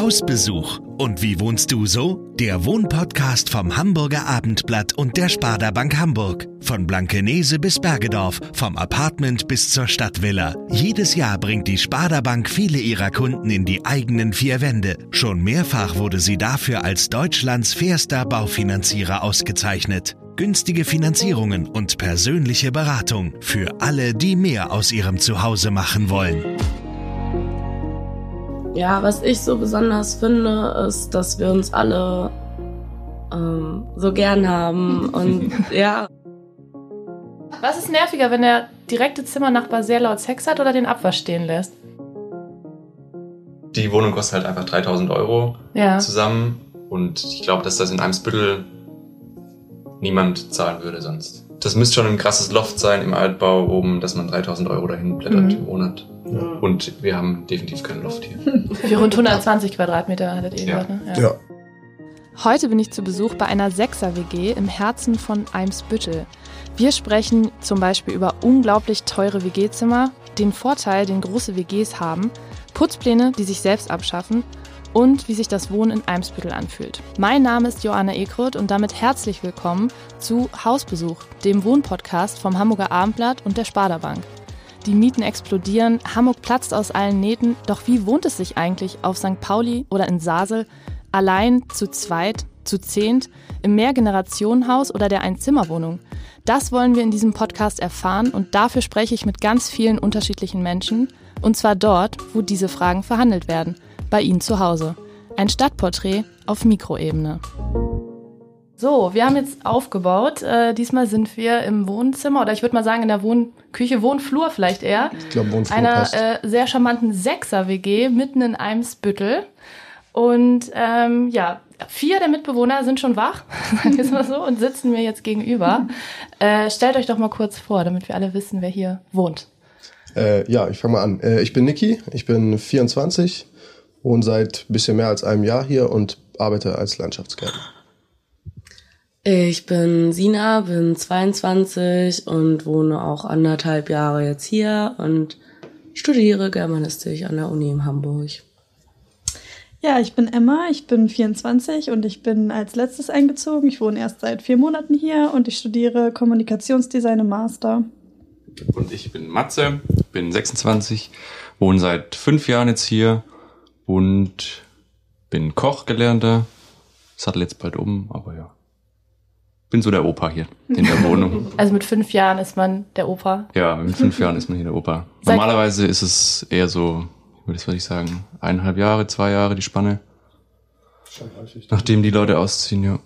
Hausbesuch. Und wie wohnst du so? Der Wohnpodcast vom Hamburger Abendblatt und der Sparda Bank Hamburg. Von Blankenese bis Bergedorf, vom Apartment bis zur Stadtvilla. Jedes Jahr bringt die Sparda Bank viele ihrer Kunden in die eigenen vier Wände. Schon mehrfach wurde sie dafür als Deutschlands fairster Baufinanzierer ausgezeichnet. Günstige Finanzierungen und persönliche Beratung für alle, die mehr aus ihrem Zuhause machen wollen. Ja, was ich so besonders finde, ist, dass wir uns alle ähm, so gern haben und ja. Was ist nerviger, wenn der direkte Zimmernachbar sehr laut Sex hat oder den Abwasch stehen lässt? Die Wohnung kostet halt einfach 3000 Euro Ja. zusammen und ich glaube, dass das in Eimsbüttel niemand zahlen würde sonst. Das müsste schon ein krasses Loft sein im Altbau oben, dass man 3000 Euro dahin blättert Mhm. im Monat. Und wir haben definitiv kein Loft hier. Für rund 120 Quadratmeter hattet ihr Ja. gesagt, ne? Ja. Heute bin ich zu Besuch bei einer Sechser-WG im Herzen von Eimsbüttel. Wir sprechen zum Beispiel über unglaublich teure WG-Zimmer, den Vorteil, den große WGs haben, Putzpläne, die sich selbst abschaffen und wie sich das Wohnen in Eimsbüttel anfühlt. Mein Name ist Joanna Ekrut und damit herzlich willkommen zu Hausbesuch, dem Wohnpodcast vom Hamburger Abendblatt und der Sparda Bank. Die Mieten explodieren, Hamburg platzt aus allen Nähten, doch wie wohnt es sich eigentlich auf St. Pauli oder in Sasel, allein, zu zweit, zu zehnt, im Mehrgenerationenhaus oder der Einzimmerwohnung? Das wollen wir in diesem Podcast erfahren und dafür spreche ich mit ganz vielen unterschiedlichen Menschen, und zwar dort, wo diese Fragen verhandelt werden, bei Ihnen zu Hause. Ein Stadtporträt auf Mikroebene. So, wir haben jetzt aufgebaut. Äh, diesmal sind wir im Wohnzimmer oder ich würde mal sagen in der Wohnküche, Wohnflur vielleicht eher. Ich glaube, Wohnflur einer passt. äh, sehr charmanten Sechser-WG mitten in Eimsbüttel. Und ähm, ja, vier der Mitbewohner sind schon wach, sagen wir es mal so, und sitzen mir jetzt gegenüber. Äh, stellt euch doch mal kurz vor, damit wir alle wissen, wer hier wohnt. Äh, ja, ich fange mal an. Äh, ich bin Niki, ich bin 24, wohne seit bisschen mehr als einem Jahr hier und arbeite als Landschaftsgärtner. Ich bin Sina, bin 22 und wohne auch anderthalb Jahre jetzt hier und studiere Germanistik an der Uni in Hamburg. Ja, ich bin Emma, ich bin 24 und ich bin als letztes eingezogen. Ich wohne erst seit vier Monaten hier und ich studiere Kommunikationsdesign im Master. Und ich bin Matze, bin 26, wohne seit fünf Jahren jetzt hier und bin Koch gelernter. Sattel jetzt bald um, aber ja. Bin so der Opa hier in der Wohnung. Also mit fünf Jahren ist man der Opa. Ja, in fünf Jahren ist man hier der Opa. Seit- Normalerweise ist es eher so, was würde ich sagen, eineinhalb Jahre, zwei Jahre die Spanne, nachdem die Leute ausziehen, ja.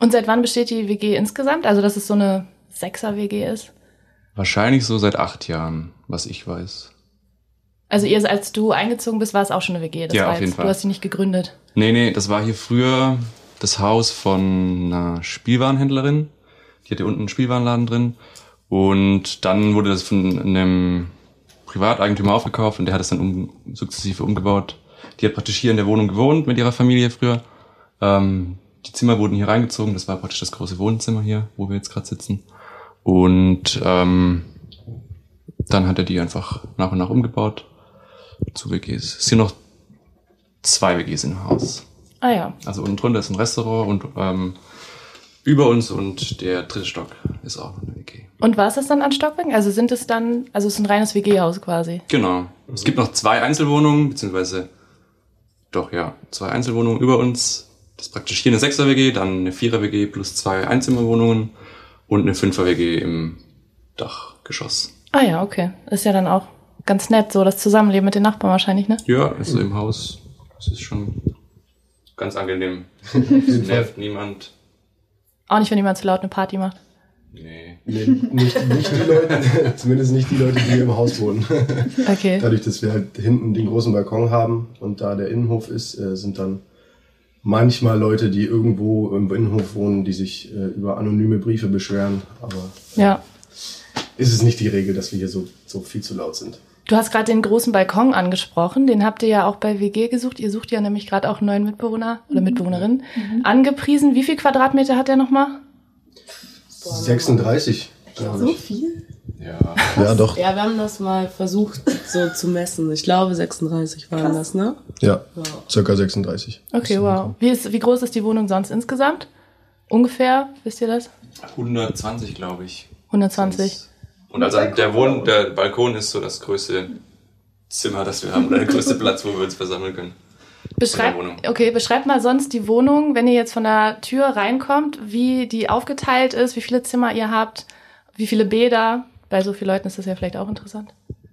Und seit wann besteht die WG insgesamt? Also, dass es so eine Sechser-WG ist? Wahrscheinlich so seit acht Jahren, was ich weiß. Also, ihr, als du eingezogen bist, war es auch schon eine WG. Das Ja, auf jeden jetzt, Fall. Du hast sie nicht gegründet. Nee, nee, das war hier früher das Haus von einer Spielwarenhändlerin. Die hatte unten einen Spielwarenladen drin. Und dann wurde das von einem Privateigentümer aufgekauft und der hat es dann um, sukzessive umgebaut. Die hat praktisch hier in der Wohnung gewohnt mit ihrer Familie früher. Ähm, die Zimmer wurden hier reingezogen. Das war praktisch das große Wohnzimmer hier, wo wir jetzt gerade sitzen. Und ähm, dann hat er die einfach nach und nach umgebaut zu WGs. Es sind noch zwei WGs im Haus. Ah ja. Also unten drunter ist ein Restaurant und ähm, über uns und der dritte Stock ist auch eine WG. Und war es das dann an Stockwerken? Also sind es dann, also es ist ein reines WG-Haus quasi. Genau. Es gibt noch zwei Einzelwohnungen, beziehungsweise doch ja, zwei Einzelwohnungen über uns. Das ist praktisch hier eine Sechser-WG, dann eine Vierer-WG plus zwei Einzimmerwohnungen und eine Fünfer-WG im Dachgeschoss. Ah ja, okay. Ist ja dann auch ganz nett, so das Zusammenleben mit den Nachbarn wahrscheinlich, ne? Ja, also im Haus, das ist schon ganz angenehm. Es nervt niemand. Auch nicht, wenn jemand zu laut eine Party macht. Nee. Nee, nicht, nicht die Leute, zumindest nicht die Leute, die hier im Haus wohnen. Okay. Dadurch, dass wir halt hinten den großen Balkon haben und da der Innenhof ist, äh, sind dann manchmal Leute, die irgendwo im Innenhof wohnen, die sich äh, über anonyme Briefe beschweren. Aber Ja. ist es nicht die Regel, dass wir hier so, so viel zu laut sind. Du hast gerade den großen Balkon angesprochen. Den habt ihr ja auch bei WG gesucht. Ihr sucht ja nämlich gerade auch einen neuen Mitbewohner oder Mitbewohnerin. Angepriesen. Wie viel Quadratmeter hat der nochmal? 36. glaub So viel? Ja. Ja, doch. Ja, wir haben das mal versucht so zu messen. Ich glaube 36 waren das, ne? Ja, circa 36. Okay, wow. Wie, ist, wie groß ist die Wohnung sonst insgesamt? Ungefähr, wisst ihr das? 120, glaube ich. 120. Und also der Wohn, der Balkon ist so das größte Zimmer, das wir haben, oder der größte Platz, wo wir uns versammeln können. Beschreib, okay, beschreibt mal sonst die Wohnung, wenn ihr jetzt von der Tür reinkommt, wie die aufgeteilt ist, wie viele Zimmer ihr habt, wie viele Bäder. Bei so vielen Leuten ist das ja vielleicht auch interessant.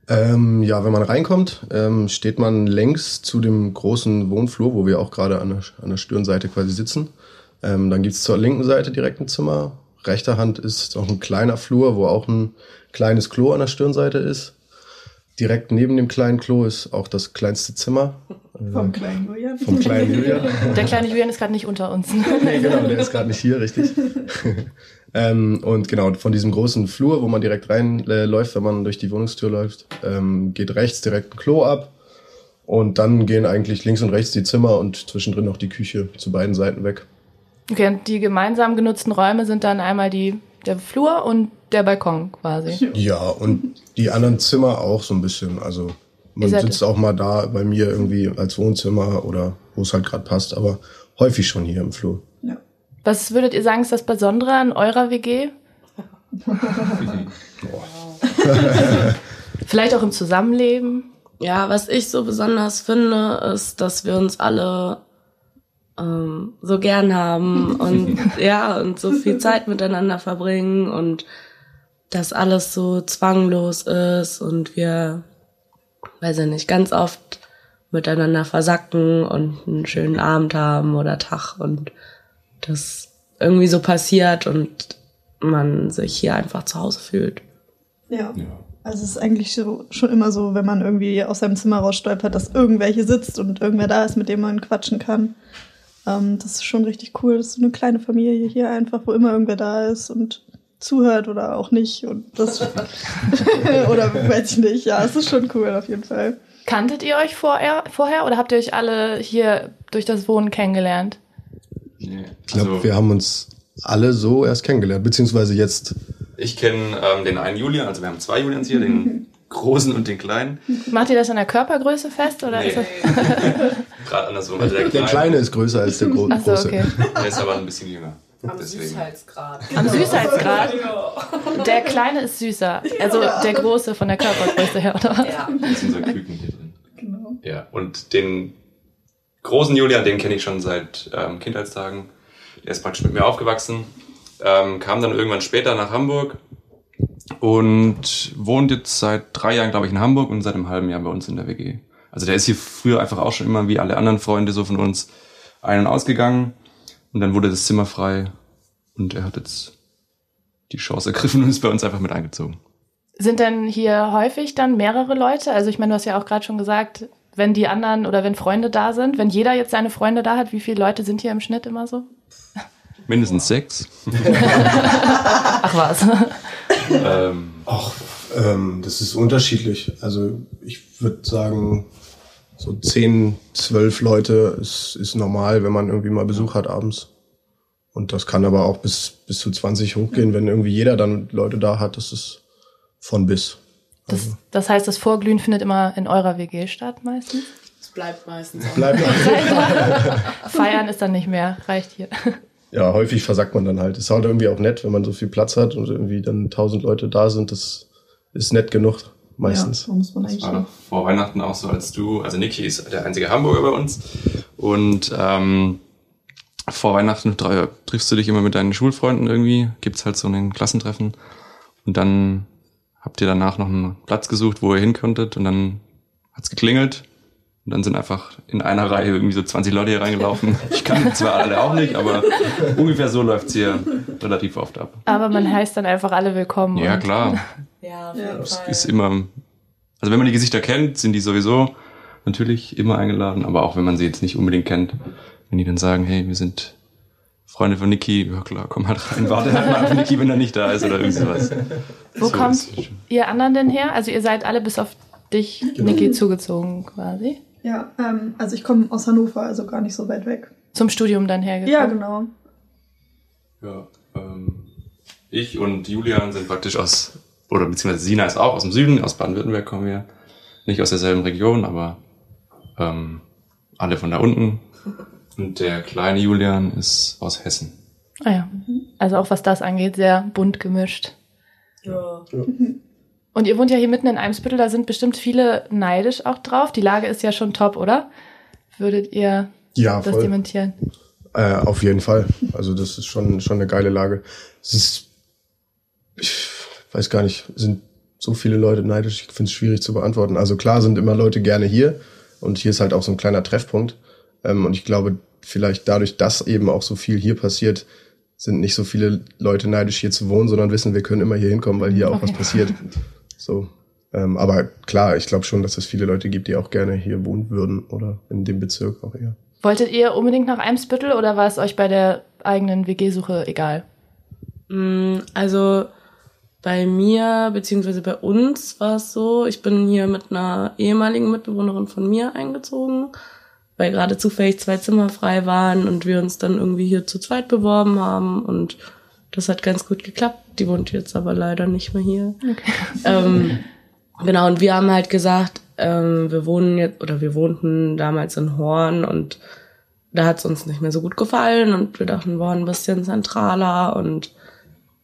Ähm, ja, wenn man reinkommt, ähm, steht man längs zu dem großen Wohnflur, wo wir auch gerade an der, an der Stirnseite quasi sitzen. Ähm, dann gibt's zur linken Seite direkt ein Zimmer. Rechter Hand ist noch ein kleiner Flur, wo auch ein kleines Klo an der Stirnseite ist. Direkt neben dem kleinen Klo ist auch das kleinste Zimmer. Äh, Vom kleinen Julian. vom kleinen Julian. Der kleine Julian ist gerade nicht unter uns. nee, genau, der ist gerade nicht hier, richtig. ähm, und genau, von diesem großen Flur, wo man direkt reinläuft, äh, läuft, wenn man durch die Wohnungstür läuft, ähm, geht rechts direkt ein Klo ab. Und dann gehen eigentlich links und rechts die Zimmer und zwischendrin noch die Küche zu beiden Seiten weg. Okay, und die gemeinsam genutzten Räume sind dann einmal die, der Flur und der Balkon quasi. Ja, und die anderen Zimmer auch so ein bisschen. Also man sitzt auch mal da bei mir irgendwie als Wohnzimmer oder wo es halt gerade passt, aber häufig schon hier im Flur. Ja. Was würdet ihr sagen, ist das Besondere an eurer WG? Vielleicht auch im Zusammenleben? Ja, was ich so besonders finde, ist, dass wir uns alle ähm, so gern haben und ja, und so viel Zeit miteinander verbringen und dass alles so zwanglos ist und wir, weiß ich nicht, ganz oft miteinander versacken und einen schönen Abend haben oder Tag und das irgendwie so passiert und man sich hier einfach zu Hause fühlt. Ja. Also es ist eigentlich so, schon immer so, wenn man irgendwie aus seinem Zimmer rausstolpert, dass irgendwelche sitzt und irgendwer da ist, mit dem man quatschen kann. Ähm, das ist schon richtig cool. Das ist so eine kleine Familie hier einfach, wo immer irgendwer da ist und zuhört oder auch nicht. Und das oder weiß ich nicht. Ja, es ist schon cool auf jeden Fall. Kanntet ihr euch vorher, vorher oder habt ihr euch alle hier durch das Wohnen kennengelernt? Nee. Ich glaube, Also, wir haben uns alle so erst kennengelernt, beziehungsweise jetzt ich kenne ähm, den einen Julian, also wir haben zwei Julians hier, den großen und den kleinen. Macht ihr das an der Körpergröße fest oder Nee. ist das Gerade andersrum. Also der, der Kleine ist größer als der Gro Ach so, Große. okay. Der ist aber ein bisschen jünger. Deswegen. Am Süßheitsgrad? Der Kleine ist süßer. Also der Große von der Körpergröße her, oder was? Das ist unser Küken hier drin. Genau. Ja, und den großen Julian, den kenne ich schon seit ähm, Kindheitstagen. Der ist praktisch mit mir aufgewachsen, ähm, kam dann irgendwann später nach Hamburg und wohnt jetzt seit drei Jahren, glaube ich, in Hamburg und seit einem halben Jahr bei uns in der WG. Also der ist hier früher einfach auch schon immer wie alle anderen Freunde so von uns ein- und ausgegangen und dann wurde das Zimmer frei und er hat jetzt die Chance ergriffen und ist bei uns einfach mit eingezogen. Sind denn hier häufig dann mehrere Leute? Also ich meine, du hast ja auch gerade schon gesagt, wenn die anderen oder wenn Freunde da sind, wenn jeder jetzt seine Freunde da hat, wie viele Leute sind hier im Schnitt immer so? Mindestens sechs. Ach was. ähm, Ach, ähm, das ist unterschiedlich. Also ich würde sagen, so 10, 12 Leute ist, ist normal, wenn man irgendwie mal Besuch hat abends. Und das kann aber auch bis, bis zu 20 hochgehen, wenn irgendwie jeder dann Leute da hat. Das ist von bis. Das, das heißt, das Vorglühen findet immer in eurer WG statt meistens? Es bleibt meistens auch. Bleibt Feiern ist dann nicht mehr, reicht hier. Ja, häufig versagt man dann halt. Ist halt irgendwie auch nett, wenn man so viel Platz hat und irgendwie dann tausend Leute da sind. Das ist nett genug, meistens. Ja, muss man eigentlich war schon. doch vor Weihnachten auch so, als du, also Niki ist der einzige Hamburger bei uns und ähm, vor Weihnachten triffst du dich immer mit deinen Schulfreunden irgendwie, gibt's halt so ein Klassentreffen und dann habt ihr danach noch einen Platz gesucht, wo ihr hin konntet und dann hat's geklingelt und dann sind einfach in einer Reihe irgendwie so 20 Leute hier reingelaufen. Ich kann zwar alle auch nicht, aber ungefähr so läuft's hier relativ oft ab. Aber man heißt dann einfach alle willkommen. Ja, und klar. Ja, auf Ja. jeden Es Fall. ist immer, also wenn man die Gesichter kennt, sind die sowieso natürlich immer eingeladen, aber auch wenn man sie jetzt nicht unbedingt kennt, wenn die dann sagen, hey, wir sind Freunde von Niki, ja klar, komm halt rein, warte halt mal auf Niki, wenn er nicht da ist oder irgendwie sowas. Wo So kommt es ihr anderen denn her? Also ihr seid alle bis auf dich, Genau. Niki, zugezogen quasi. Ja, ähm, also ich komme aus Hannover, also gar nicht so weit weg. Zum Studium dann hergekommen. Ja, genau. Ja, ähm, ich und Julian sind praktisch aus, oder beziehungsweise Sina ist auch aus dem Süden, aus Baden-Württemberg kommen wir. Nicht aus derselben Region, aber ähm, alle von da unten. Und der kleine Julian ist aus Hessen. Ah ja. Also auch was das angeht, sehr bunt gemischt. Ja. Und ihr wohnt ja hier mitten in Eimsbüttel, da sind bestimmt viele neidisch auch drauf. Die Lage ist ja schon top, oder? Würdet ihr Ja, das voll. dementieren? Äh, auf jeden Fall. Also das ist schon, schon eine geile Lage. Es ist, ich weiß gar nicht, sind so viele Leute neidisch, ich finde es schwierig zu beantworten. Also klar sind immer Leute gerne hier und hier ist halt auch so ein kleiner Treffpunkt. Ähm, und ich glaube, vielleicht dadurch, dass eben auch so viel hier passiert, sind nicht so viele Leute neidisch hier zu wohnen, sondern wissen, wir können immer hier hinkommen, weil hier auch was passiert. So. Ähm, aber klar, ich glaube schon, dass es viele Leute gibt, die auch gerne hier wohnen würden oder in dem Bezirk auch eher. Wolltet ihr unbedingt nach Eimsbüttel oder war es euch bei der eigenen WG-Suche egal? Mm, Also bei mir, beziehungsweise bei uns war es so, ich bin hier mit einer ehemaligen Mitbewohnerin von mir eingezogen, weil gerade zufällig zwei Zimmer frei waren und wir uns dann irgendwie hier zu zweit beworben haben und das hat ganz gut geklappt. Die wohnt jetzt aber leider nicht mehr hier. Ähm, genau, und wir haben halt gesagt, ähm, wir wohnen jetzt, oder wir wohnten damals in Horn und da hat es uns nicht mehr so gut gefallen und wir dachten, wir wollen ein bisschen zentraler und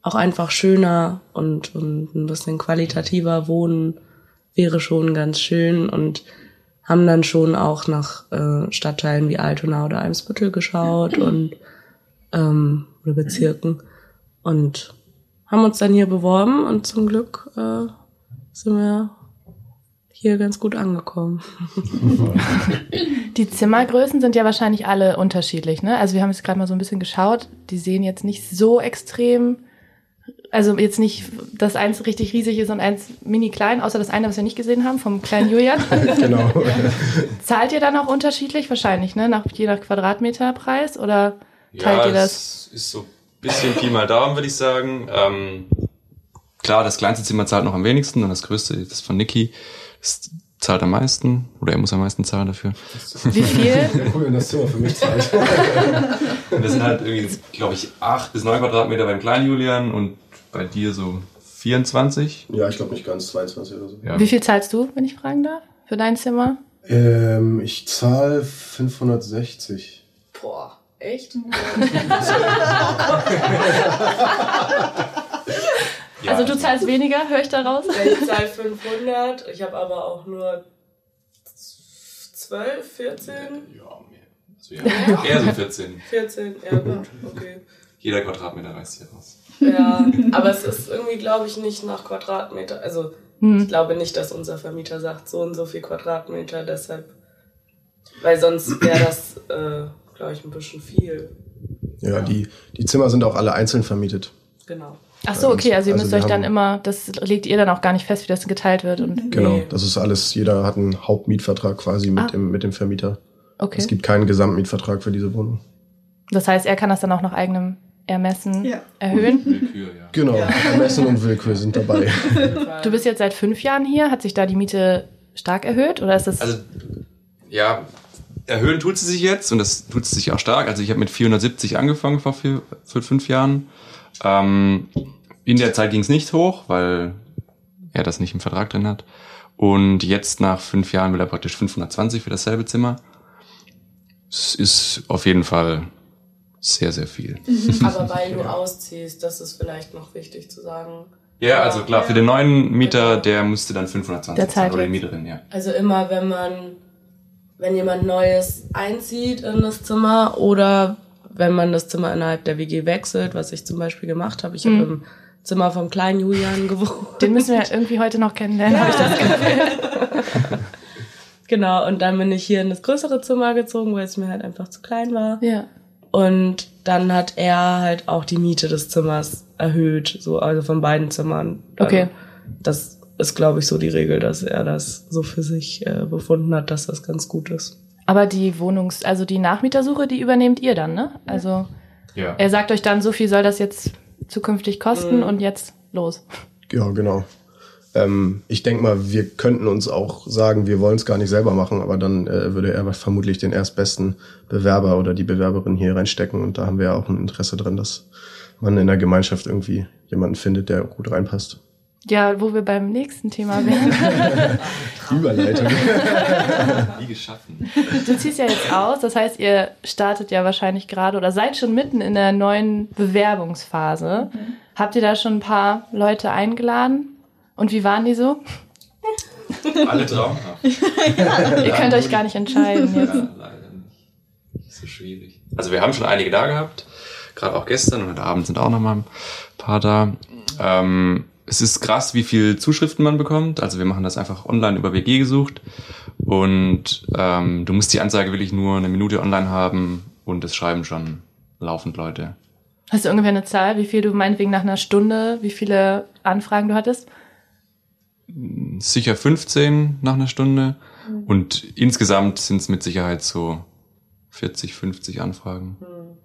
auch einfach schöner und, und ein bisschen qualitativer wohnen wäre schon ganz schön und haben dann schon auch nach äh, Stadtteilen wie Altona oder Eimsbüttel geschaut und ähm, oder Bezirken und haben uns dann hier beworben und zum Glück äh, sind wir hier ganz gut angekommen. Die Zimmergrößen sind ja wahrscheinlich alle unterschiedlich, ne? Also wir haben jetzt gerade mal so ein bisschen geschaut. Die sehen jetzt nicht so extrem, also jetzt nicht, dass eins richtig riesig ist und eins mini klein, außer das eine, was wir nicht gesehen haben, vom kleinen Julian. Genau. Zahlt ihr dann auch unterschiedlich? Wahrscheinlich, ne? Nach, je nach Quadratmeterpreis oder teilt ihr das? ist so bisschen Pi mal Daumen, würde ich sagen. Ähm, klar, das kleinste Zimmer zahlt noch am wenigsten und das größte, das von Niki, das zahlt am meisten oder er muss am meisten zahlen dafür. Wie viel? Cool, wenn das Zimmer für mich zahlt. Das sind halt irgendwie, glaube ich, acht bis neun Quadratmeter beim kleinen Julian und bei dir so 24. ja, ich glaube nicht ganz, 22 oder so. Ja. Wie viel zahlst du, wenn ich fragen darf, für dein Zimmer? Ähm, ich zahle 560. Boah, echt? Ja, also du zahlst weniger, höre ich daraus? Ich zahle 500, ich habe aber auch nur 12, 14, Ja, mehr. Also ja, eher so 14. 14, ja gut, okay. Jeder Quadratmeter reißt hier raus. Ja, aber es ist irgendwie, glaube ich, nicht nach Quadratmeter. Also Hm. ich glaube nicht, dass unser Vermieter sagt, so und so viel Quadratmeter, deshalb. Weil sonst wäre das, äh, glaube ich, ein bisschen viel. Ja, Die, die Zimmer sind auch alle einzeln vermietet. Genau. Ach so, okay, also ihr Also müsst wir euch dann immer, das legt ihr dann auch gar nicht fest, wie das geteilt wird und Genau. Das ist alles, jeder hat einen Hauptmietvertrag quasi mit, Ah. dem, mit dem Vermieter. okay. Es gibt keinen Gesamtmietvertrag für diese Wohnung. Das heißt, er kann das dann auch nach eigenem Ermessen Ja. erhöhen. Willkür, ja. Genau, Ermessen und Willkür sind dabei. Du bist jetzt seit fünf Jahren hier. Hat sich da die Miete stark erhöht oder ist das? Also, ja, erhöhen tut sie sich jetzt und das tut sie sich auch stark. Also ich habe mit 470 angefangen vor vier, für fünf Jahren. Ähm, in der Zeit ging es nicht hoch, weil er das nicht im Vertrag drin hat. Und jetzt nach fünf Jahren will er praktisch 520 für dasselbe Zimmer. Es ist auf jeden Fall sehr, sehr viel. Aber weil du ausziehst, das ist vielleicht noch wichtig zu sagen. Ja, also klar, für den neuen Mieter, der musste dann 520 Der zahlen, oder die. Mieterin, ja. Also immer, wenn man, wenn jemand Neues einzieht in das Zimmer oder wenn man das Zimmer innerhalb der WG wechselt, was ich zum Beispiel gemacht habe. Ich habe im Zimmer vom kleinen Julian gewohnt. den müssen wir irgendwie heute noch kennenlernen. hab ich das Gefühl. Genau, und dann bin ich hier in das größere Zimmer gezogen, weil es mir halt einfach zu klein war. Ja. Und dann hat er halt auch die Miete des Zimmers erhöht, so also von beiden Zimmern. Okay. Das ist, glaube ich, so die Regel, dass er das so für sich äh, befunden hat, dass das ganz gut ist. Aber die Wohnungs-, also die Nachmietersuche, die übernehmt ihr dann, ne? Also Ja. er sagt euch dann, so viel soll das jetzt zukünftig kosten und jetzt los. Ja, genau. Ähm, ich denke mal, wir könnten uns auch sagen, wir wollen es gar nicht selber machen, aber dann äh, würde er vermutlich den erstbesten Bewerber oder die Bewerberin hier reinstecken und da haben wir ja auch ein Interesse dran, dass man in der Gemeinschaft irgendwie jemanden findet, der gut reinpasst. Ja, wo wir beim nächsten Thema wären. Überleitung. Wie geschaffen. Du ziehst ja jetzt aus, das heißt, ihr startet ja wahrscheinlich gerade oder seid schon mitten in der neuen Bewerbungsphase. Habt ihr da schon ein paar Leute eingeladen? Und wie waren die so? Alle traumhaft. Ihr könnt euch gar nicht entscheiden Ja, jetzt. leider nicht. Ist so schwierig. Also wir haben schon einige da gehabt, gerade auch gestern und heute Abend sind auch noch mal ein paar da. Ähm, es ist krass, wie viel Zuschriften man bekommt. Also wir machen das einfach online über WG gesucht und ähm, du musst die Anzeige wirklich nur eine Minute online haben und es schreiben schon laufend Leute. Hast du ungefähr eine Zahl, wie viel du meinetwegen nach einer Stunde, wie viele Anfragen du hattest? Sicher 15 nach einer Stunde und insgesamt sind es mit Sicherheit so 40, 50 Anfragen.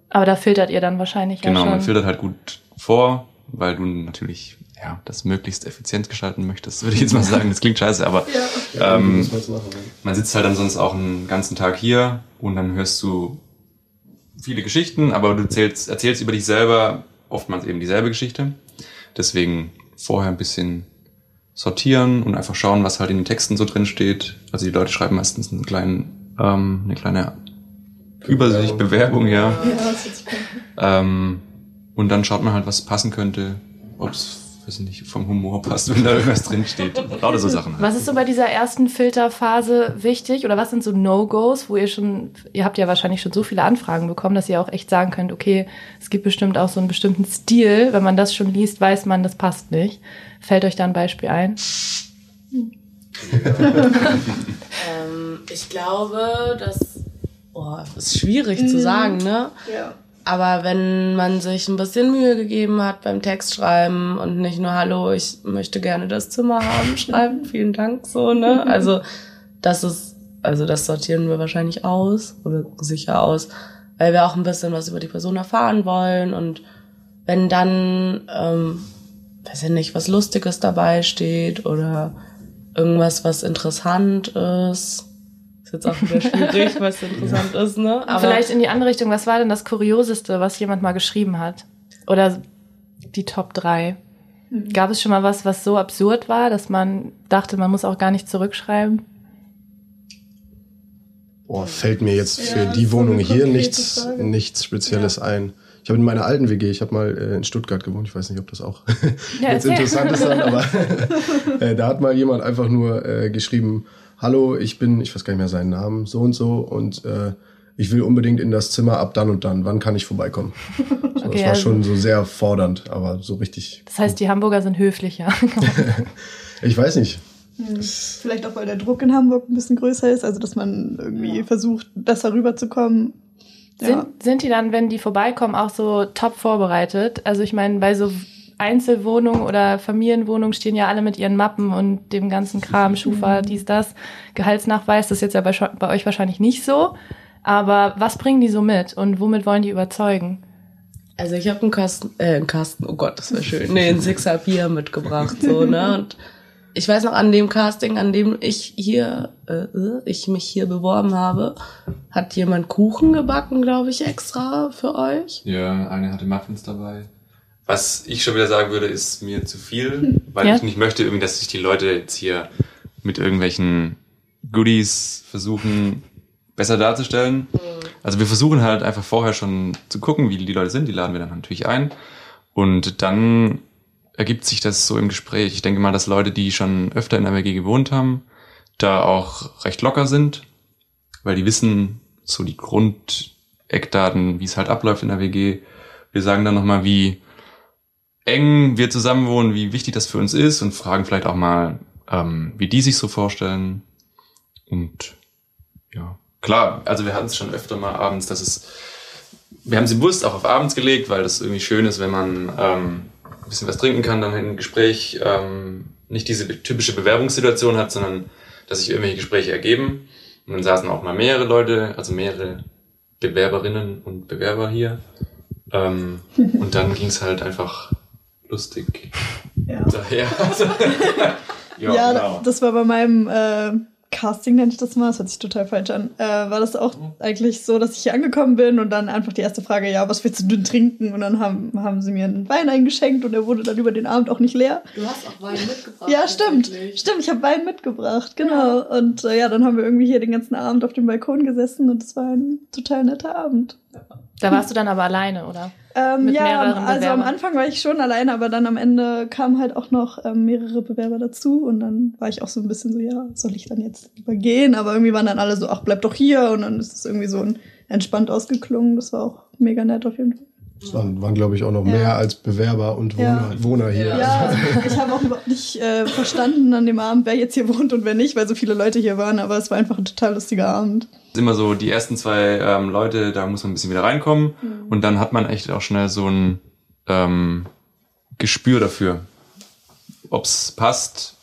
Aber da filtert ihr dann wahrscheinlich Genau, ja schon. man filtert halt gut vor, weil du natürlich ja, das möglichst effizient gestalten möchtest, würde ich jetzt mal sagen. Das klingt scheiße, aber ähm, machen, ne? man sitzt halt dann sonst auch einen ganzen Tag hier und dann hörst du viele Geschichten, aber du erzählst, erzählst über dich selber oftmals eben dieselbe Geschichte. Deswegen vorher ein bisschen sortieren und einfach schauen, was halt in den Texten so drin steht. Also die Leute schreiben meistens einen kleinen, ähm, eine kleine Übersicht, Bewerbung, ja. Ja, das ist cool. Ähm, und dann schaut man halt, was passen könnte, ob es, weiß ich nicht, vom Humor passt, wenn da irgendwas drin steht. Lauter so Sachen. Halt. Was ist so bei dieser ersten Filterphase wichtig oder was sind so No-Gos, wo ihr schon, ihr habt ja wahrscheinlich schon so viele Anfragen bekommen, dass ihr auch echt sagen könnt, okay, es gibt bestimmt auch so einen bestimmten Stil, wenn man das schon liest, weiß man, das passt nicht. Fällt euch da ein Beispiel ein? Ähm, ich glaube, dass. Boah, ist schwierig zu sagen, ne? Ja. Aber wenn man sich ein bisschen Mühe gegeben hat beim Textschreiben und nicht nur Hallo, ich möchte gerne das Zimmer haben, schreiben, vielen Dank, so, ne? Also, das ist, also das sortieren wir wahrscheinlich aus oder sicher aus, weil wir auch ein bisschen was über die Person erfahren wollen und wenn dann, ähm, weiß ich nicht, was Lustiges dabei steht oder irgendwas, was interessant ist, ist jetzt auch wieder schwierig, was interessant ist, ne? Vielleicht in die andere Richtung, was war denn das Kurioseste, was jemand mal geschrieben hat? Oder die Top 3? Gab es schon mal was, was so absurd war, dass man dachte, man muss auch gar nicht zurückschreiben? Boah, fällt mir jetzt für Ja, die Wohnung hier nichts, Frage. nichts Spezielles ein. Ich habe in meiner alten WG, ich habe mal äh, in Stuttgart gewohnt, ich weiß nicht, ob das auch Ja, jetzt interessant ist dann, aber äh, da hat mal jemand einfach nur äh, geschrieben, hallo, ich bin, ich weiß gar nicht mehr seinen Namen, so und so und äh, ich will unbedingt in das Zimmer ab dann und dann, wann kann ich vorbeikommen? So, das Okay, war also- schon so sehr fordernd, aber so richtig, Das heißt, die Hamburger sind höflicher. ich weiß nicht. Vielleicht auch, weil der Druck in Hamburg ein bisschen größer ist, also dass man irgendwie versucht, besser rüberzukommen. Ja. Sind, sind die dann, wenn die vorbeikommen, auch so top vorbereitet? Also ich meine, bei so Einzelwohnungen oder Familienwohnungen stehen ja alle mit ihren Mappen und dem ganzen Kram, Schufa, dies, das, Gehaltsnachweis, das ist jetzt ja bei, bei euch wahrscheinlich nicht so. Aber was bringen die so mit und womit wollen die überzeugen? Also ich habe einen Kasten, äh, einen Kasten, oh Gott, das wäre schön. Nee, ein Sixer Bier mitgebracht, so, ne? Und ich weiß noch, an dem Casting, an dem ich hier, äh, äh, ich mich hier beworben habe, hat jemand Kuchen gebacken, glaube ich, extra für euch. Ja, eine hatte Muffins dabei. Was ich schon wieder sagen würde, ist mir zu viel, weil Ja. ich nicht möchte irgendwie, dass sich die Leute jetzt hier mit irgendwelchen Goodies versuchen, besser darzustellen. Also wir versuchen halt einfach vorher schon zu gucken, wie die Leute sind. Die laden wir dann natürlich ein. Und dann ergibt sich das so im Gespräch. Ich denke mal, dass Leute, die schon öfter in der WG gewohnt haben, da auch recht locker sind, weil die wissen so die Grundeckdaten, wie es halt abläuft in der WG. Wir sagen dann nochmal, wie eng wir zusammen wohnen, wie wichtig das für uns ist und fragen vielleicht auch mal, ähm, wie die sich so vorstellen. Und ja, klar, also wir hatten es schon öfter mal abends, dass es, wir haben sie bewusst auch auf abends gelegt, weil das irgendwie schön ist, wenn man ähm, ein bisschen was trinken kann, dann im Gespräch ähm, nicht diese typische Bewerbungssituation hat, sondern dass sich irgendwelche Gespräche ergeben. Und dann saßen auch mal mehrere Leute, also mehrere Bewerberinnen und Bewerber hier. Ähm, und dann ging es halt einfach lustig Ja. daher. Also, ja, Ja, genau. das war bei meinem äh, Casting nenne ich das mal, das hört sich total falsch an, äh, war das auch eigentlich so, dass ich hier angekommen bin und dann einfach die erste Frage, ja, was willst du denn trinken? Und dann haben, haben sie mir einen Wein eingeschenkt und der wurde dann über den Abend auch nicht leer. Du hast auch Wein mitgebracht. Ja, stimmt. Stimmt, ich habe Wein mitgebracht, genau. Und äh, ja, dann haben wir irgendwie hier den ganzen Abend auf dem Balkon gesessen und es war ein total netter Abend. Da warst du dann aber alleine, oder? Ähm, Mit ja, mehreren also am. Anfang war ich schon alleine, aber dann am Ende kamen halt auch noch ähm, mehrere Bewerber dazu und dann war ich auch so ein bisschen so, ja, soll ich dann jetzt lieber gehen? Aber irgendwie waren dann alle so, ach, bleib doch hier und dann ist es irgendwie so entspannt ausgeklungen. Das war auch mega nett auf jeden Fall. Es waren, waren glaube ich, auch noch Ja. mehr als Bewerber und Wohner, Ja. Wohner hier. Ja, ich habe auch überhaupt nicht äh, verstanden an dem Abend, wer jetzt hier wohnt und wer nicht, weil so viele Leute hier waren, aber es war einfach ein total lustiger Abend. ist immer so, die ersten zwei ähm, Leute, da muss man ein bisschen wieder reinkommen und dann hat man echt auch schnell so ein ähm, Gespür dafür, ob's passt.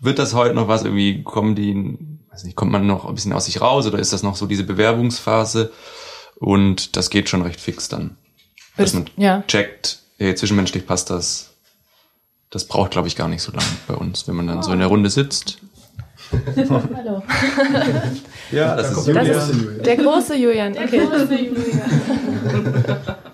Wird das heute noch was? Irgendwie kommen die, weiß nicht, kommt man noch ein bisschen aus sich raus oder ist das noch so diese Bewerbungsphase? Und das geht schon recht fix dann. Dass man Ja. checkt, hey, zwischenmenschlich passt das. Das braucht, glaube ich, gar nicht so lange bei uns, wenn man dann so in der Runde sitzt. Hallo. Ja, das, ist kommt Das der ist große Julian. der große Julian.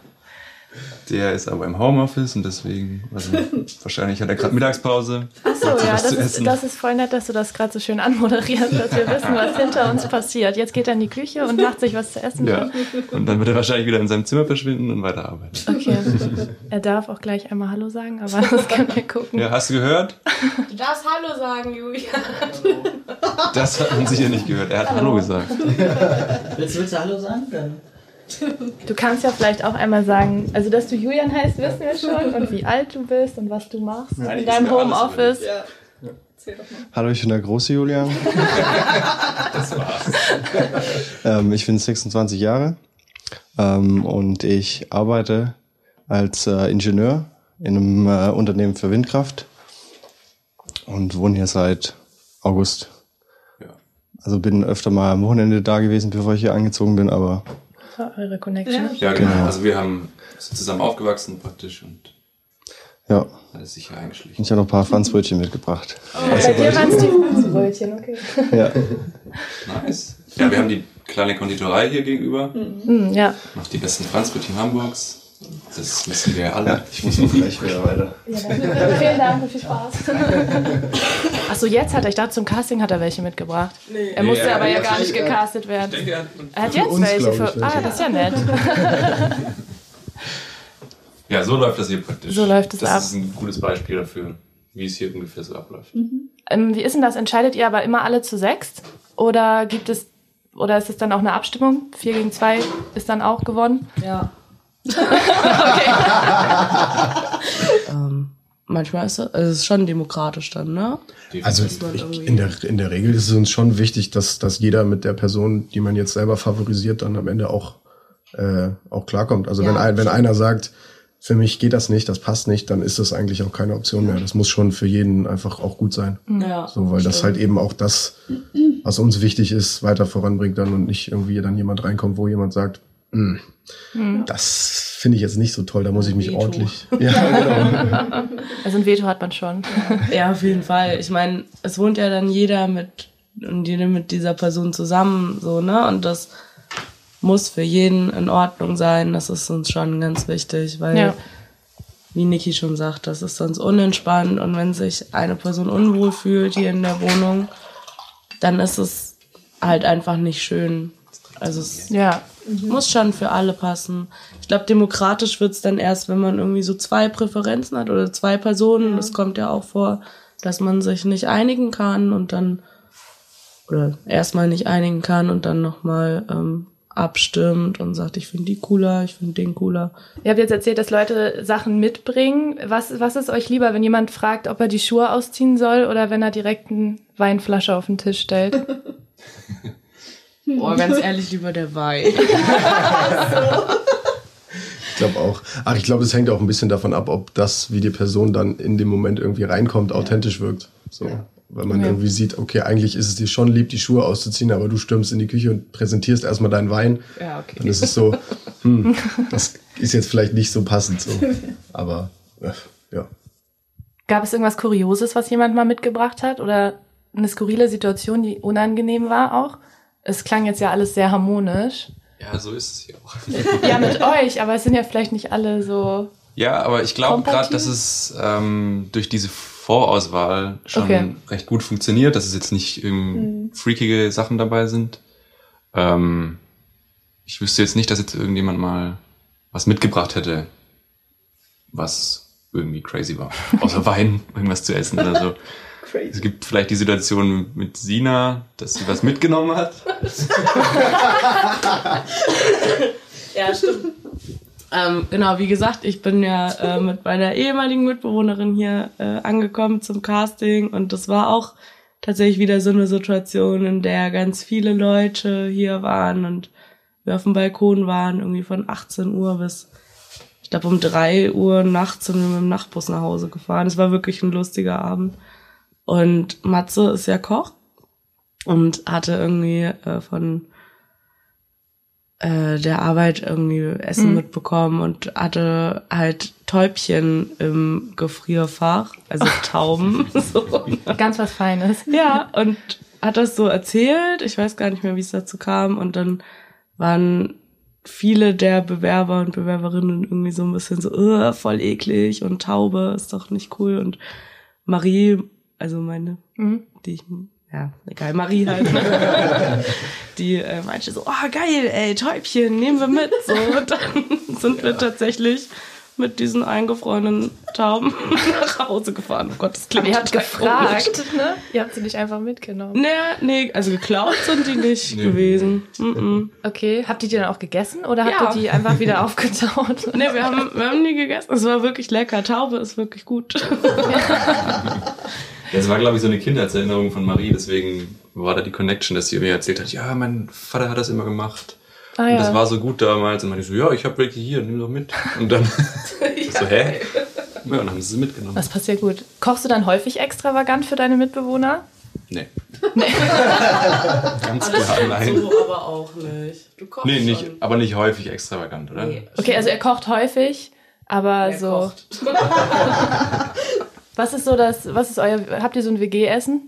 Der ist aber im Homeoffice und deswegen, also wahrscheinlich hat er gerade Mittagspause. Achso, ja, das zu ist, essen. das ist voll nett, dass du das gerade so schön anmoderierst, dass wir wissen, was hinter uns passiert. Jetzt geht er in die Küche und macht sich was zu essen. Ja. Und dann wird er wahrscheinlich wieder in seinem Zimmer verschwinden und weiterarbeiten. Okay. Er darf auch gleich einmal Hallo sagen, aber das können wir gucken. Ja, hast du gehört? Du darfst Hallo sagen, Julia. Das hat man sicher nicht gehört. Er hat Hallo gesagt. Willst, willst du Hallo sagen? Dann. Du kannst ja vielleicht auch einmal sagen, also dass du Julian heißt, wissen wir schon und wie alt du bist und was du machst in Eigentlich deinem ist mir alles Homeoffice. Hallo, ich bin der große Julian. Das war's. Ähm, ich bin 26 Jahre ähm, und ich arbeite als äh, Ingenieur in einem äh, Unternehmen für Windkraft und wohne hier seit August. Ja. Also bin öfter mal am Wochenende da gewesen, bevor ich hier angezogen bin, aber eure Connection. Ja, genau. Genau. Also wir haben sind zusammen aufgewachsen praktisch und ja, alles sicher eingeschlichen. ich habe noch ein paar Franzbrötchen mitgebracht. Bei dir waren es die Franzbrötchen, okay. Ja. Nice. Ja, wir haben die kleine Konditorei hier gegenüber. Hm, ja. Noch die besten Franzbrötchen Hamburgs. Das wissen wir ja alle. ja, ich muss auch gleich wieder weiter. Vielen Dank und viel Spaß. Achso, jetzt hat er, ich dachte, zum Casting hat er welche mitgebracht. Er musste Nee, aber ja ja, gar nicht ja. gecastet werden. Ja, Er hat Für jetzt uns, welche. glaub ich, Für, ah, das ist ja nett. Ja, so läuft das hier praktisch. So läuft es das ab. Das ist ein gutes Beispiel dafür, wie es hier ungefähr so abläuft. Ähm, wie ist denn das? Entscheidet ihr aber immer alle zu sechst? Oder gibt es, oder ist es dann auch eine Abstimmung? Vier gegen zwei ist dann auch gewonnen? Ja. Okay. Ähm, manchmal ist es, es ist schon demokratisch dann, ne? Also ich, in, der, in der Regel ist es uns schon wichtig, dass, dass jeder mit der Person, die man jetzt selber favorisiert, dann am Ende auch, äh, auch klarkommt. Also Ja, wenn, ein, wenn stimmt. einer sagt, für mich geht das nicht, das passt nicht, dann ist das eigentlich auch keine Option mehr. Das muss schon für jeden einfach auch gut sein. Ja. So, weil das halt eben auch das, was uns wichtig ist, weiter voranbringt dann und nicht irgendwie dann jemand reinkommt, wo jemand sagt, "Hm, das finde ich jetzt nicht so toll, da muss ich mich Veto. ordentlich. Ja, genau. Also ein Veto hat man schon. Ja, auf jeden Fall. Ich meine, es wohnt ja dann jeder mit und jede mit dieser Person zusammen, so, ne? Und das muss für jeden in Ordnung sein. Das ist uns schon ganz wichtig, weil, Ja. wie Niki schon sagt, das ist sonst unentspannt und wenn sich eine Person unwohl fühlt hier in der Wohnung, dann ist es halt einfach nicht schön. Also es Ja. Muss schon für alle passen. Ich glaube, demokratisch wird's dann erst, wenn man irgendwie so zwei Präferenzen hat oder zwei Personen. Das kommt ja auch vor, dass man sich nicht einigen kann und dann oder erstmal nicht einigen kann und dann nochmal ähm, abstimmt und sagt, ich finde die cooler, ich finde den cooler. Ihr habt jetzt erzählt, dass Leute Sachen mitbringen. Was, was ist euch lieber, wenn jemand fragt, ob er die Schuhe ausziehen soll oder wenn er direkt eine Weinflasche auf den Tisch stellt? Boah, ganz ehrlich, lieber der Wein. Ich glaube auch. Ach, ich glaube, es hängt auch ein bisschen davon ab, ob das, wie die Person dann in dem Moment irgendwie reinkommt, authentisch wirkt. So. Weil man Ja. irgendwie sieht, okay, eigentlich ist es dir schon lieb, die Schuhe auszuziehen, aber du stürmst in die Küche und präsentierst erstmal deinen Wein. Ja, okay. Dann ist es so, hm, das ist jetzt vielleicht nicht so passend so. Aber äh, ja. Gab es irgendwas Kurioses, was jemand mal mitgebracht hat? Oder eine skurrile Situation, die unangenehm war auch? Es klang jetzt ja alles sehr harmonisch. Ja, so ist es ja auch. Ja, mit euch, aber es sind ja vielleicht nicht alle so. Ja, aber ich glaube gerade, dass es ähm, durch diese Vorauswahl schon Okay. recht gut funktioniert, dass es jetzt nicht ähm, freakige Sachen dabei sind. Ähm, ich wüsste jetzt nicht, dass jetzt irgendjemand mal was mitgebracht hätte, was irgendwie crazy war. Außer Wein, irgendwas zu essen oder so. Es gibt vielleicht die Situation mit Sina, dass sie was mitgenommen hat. Ja, stimmt. ähm, genau, wie gesagt, ich bin ja äh, mit meiner ehemaligen Mitbewohnerin hier äh, angekommen zum Casting und das war auch tatsächlich wieder so eine Situation, in der ganz viele Leute hier waren und wir auf dem Balkon waren, irgendwie von 18 Uhr bis, ich glaube, um 3 Uhr nachts sind wir mit dem Nachtbus nach Hause gefahren. Es war wirklich ein lustiger Abend. Und Matze ist ja Koch und hatte irgendwie äh, von äh, der Arbeit irgendwie Essen Mhm. mitbekommen und hatte halt Täubchen im Gefrierfach, also Tauben. so. Ganz was Feines. Ja, und hat das so erzählt. Ich weiß gar nicht mehr, wie es dazu kam. Und dann waren viele der Bewerber und Bewerberinnen irgendwie so ein bisschen so, "Ugh, voll eklig und Taube ist doch nicht cool. Und Marie, also meine, Mhm. die ich, ja, egal, Marie halt, ne? die äh, meinte so, oh geil, ey, Täubchen, nehmen wir mit. So, und dann sind wir tatsächlich mit diesen eingefrorenen Tauben nach Hause gefahren. Oh Gott, das klingt Aber ihr habt komisch. gefragt, ne? Ihr habt sie nicht einfach mitgenommen. Nee, nee, also geklaut sind die nicht Nee. gewesen. Mm Okay, habt ihr die dann auch gegessen oder habt Ja. ihr die einfach wieder aufgetaut? Nee, wir haben, wir haben die gegessen. Es war wirklich lecker. Taube ist wirklich gut. Das war, glaube ich, so eine Kindheitserinnerung von Marie, deswegen war da die Connection, dass sie mir erzählt hat, ja, mein Vater hat das immer gemacht. Ah, und das ja. war so gut damals. Und meinte ich so, ja, ich habe welche hier, nimm doch mit. Und dann so, hä? Ja, und dann haben sie sie mitgenommen. Das passt ja gut. Kochst du dann häufig extravagant für deine Mitbewohner? Nee. Ganz klar, nein. So aber auch nicht. Du kochst Nee, nicht, schon. aber nicht häufig extravagant, oder? Nee. Okay, also er kocht häufig, aber Er so. Was ist so das, was ist euer, habt ihr so ein WG-Essen?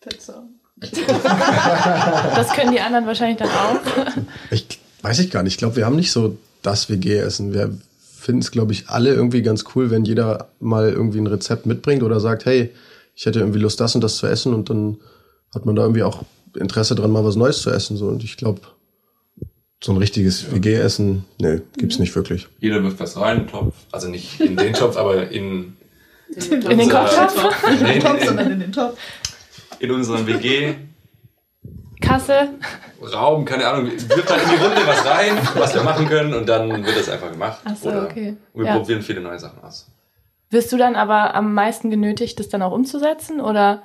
Pizza. Das können die anderen wahrscheinlich dann auch. Ich weiß ich gar nicht. Ich glaube, wir haben nicht so das WG-Essen. Wir finden es, glaube ich, alle irgendwie ganz cool, wenn jeder mal irgendwie ein Rezept mitbringt oder sagt, hey, ich hätte irgendwie Lust, das und das zu essen und dann hat man da irgendwie auch Interesse dran, mal was Neues zu essen. So. Und ich glaube, so ein richtiges WG-Essen, nee, gibt's nicht wirklich. Jeder wirft was rein Topf. Also nicht in den Topf, aber in, In den Kochtopf? Nee, Topf, in, sondern in, in den Topf. in unserem WG. Kasse? Raum, keine Ahnung, wirft halt in die Runde was rein, was wir machen können und dann wird das einfach gemacht. Ach so, Oder okay. Wir Ja. probieren viele neue Sachen aus. Wirst du dann aber am meisten genötigt, das dann auch umzusetzen? Oder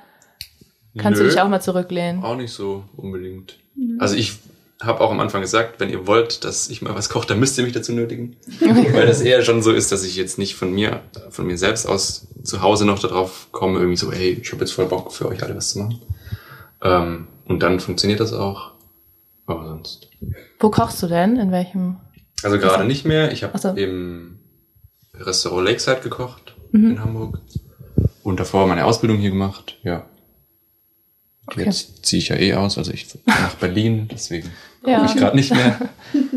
kannst Nö, du dich auch mal zurücklehnen? Auch nicht so unbedingt. Also ich habe auch am Anfang gesagt, wenn ihr wollt, dass ich mal was koche, dann müsst ihr mich dazu nötigen. Weil das eher schon so ist, dass ich jetzt nicht von mir, von mir selbst aus zu Hause noch darauf komme, irgendwie so, hey, ich habe jetzt voll Bock für euch alle was zu machen. Ähm, und dann funktioniert das auch. Aber sonst. Wo kochst du denn? In welchem? Also gerade nicht mehr. Ich habe so. im Restaurant Lakeside gekocht Mhm. in Hamburg. Und davor meine Ausbildung hier gemacht. Ja. Okay. Jetzt ziehe ich ja eh aus, also ich nach Berlin, deswegen Ja. ich gerade nicht mehr.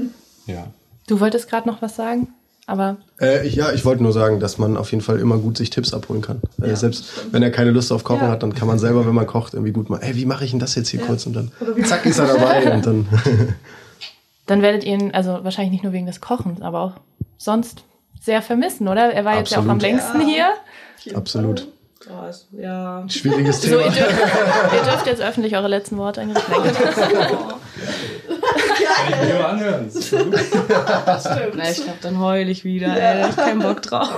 Ja. Du wolltest gerade noch was sagen? Aber Äh, ich, ja, ich wollte nur sagen, dass man auf jeden Fall immer gut sich Tipps abholen kann. Äh, selbst wenn er keine Lust auf Kochen Ja. hat, dann kann man selber, wenn man kocht, irgendwie gut mal, ey, wie mache ich denn das jetzt hier kurz? Und dann zack ist er dabei und dann dann werdet ihr ihn, also wahrscheinlich nicht nur wegen des Kochens, aber auch sonst sehr vermissen, oder? Er war jetzt ja auch am Absolut. längsten hier. absolut. Krass, ja. Schwieriges So, Thema. ihr, dürft, ihr dürft jetzt öffentlich eure letzten Worte an Kann ich mir anhören. Na, ich glaube, dann heul ich wieder, ey. Da hab ich keinen Bock drauf.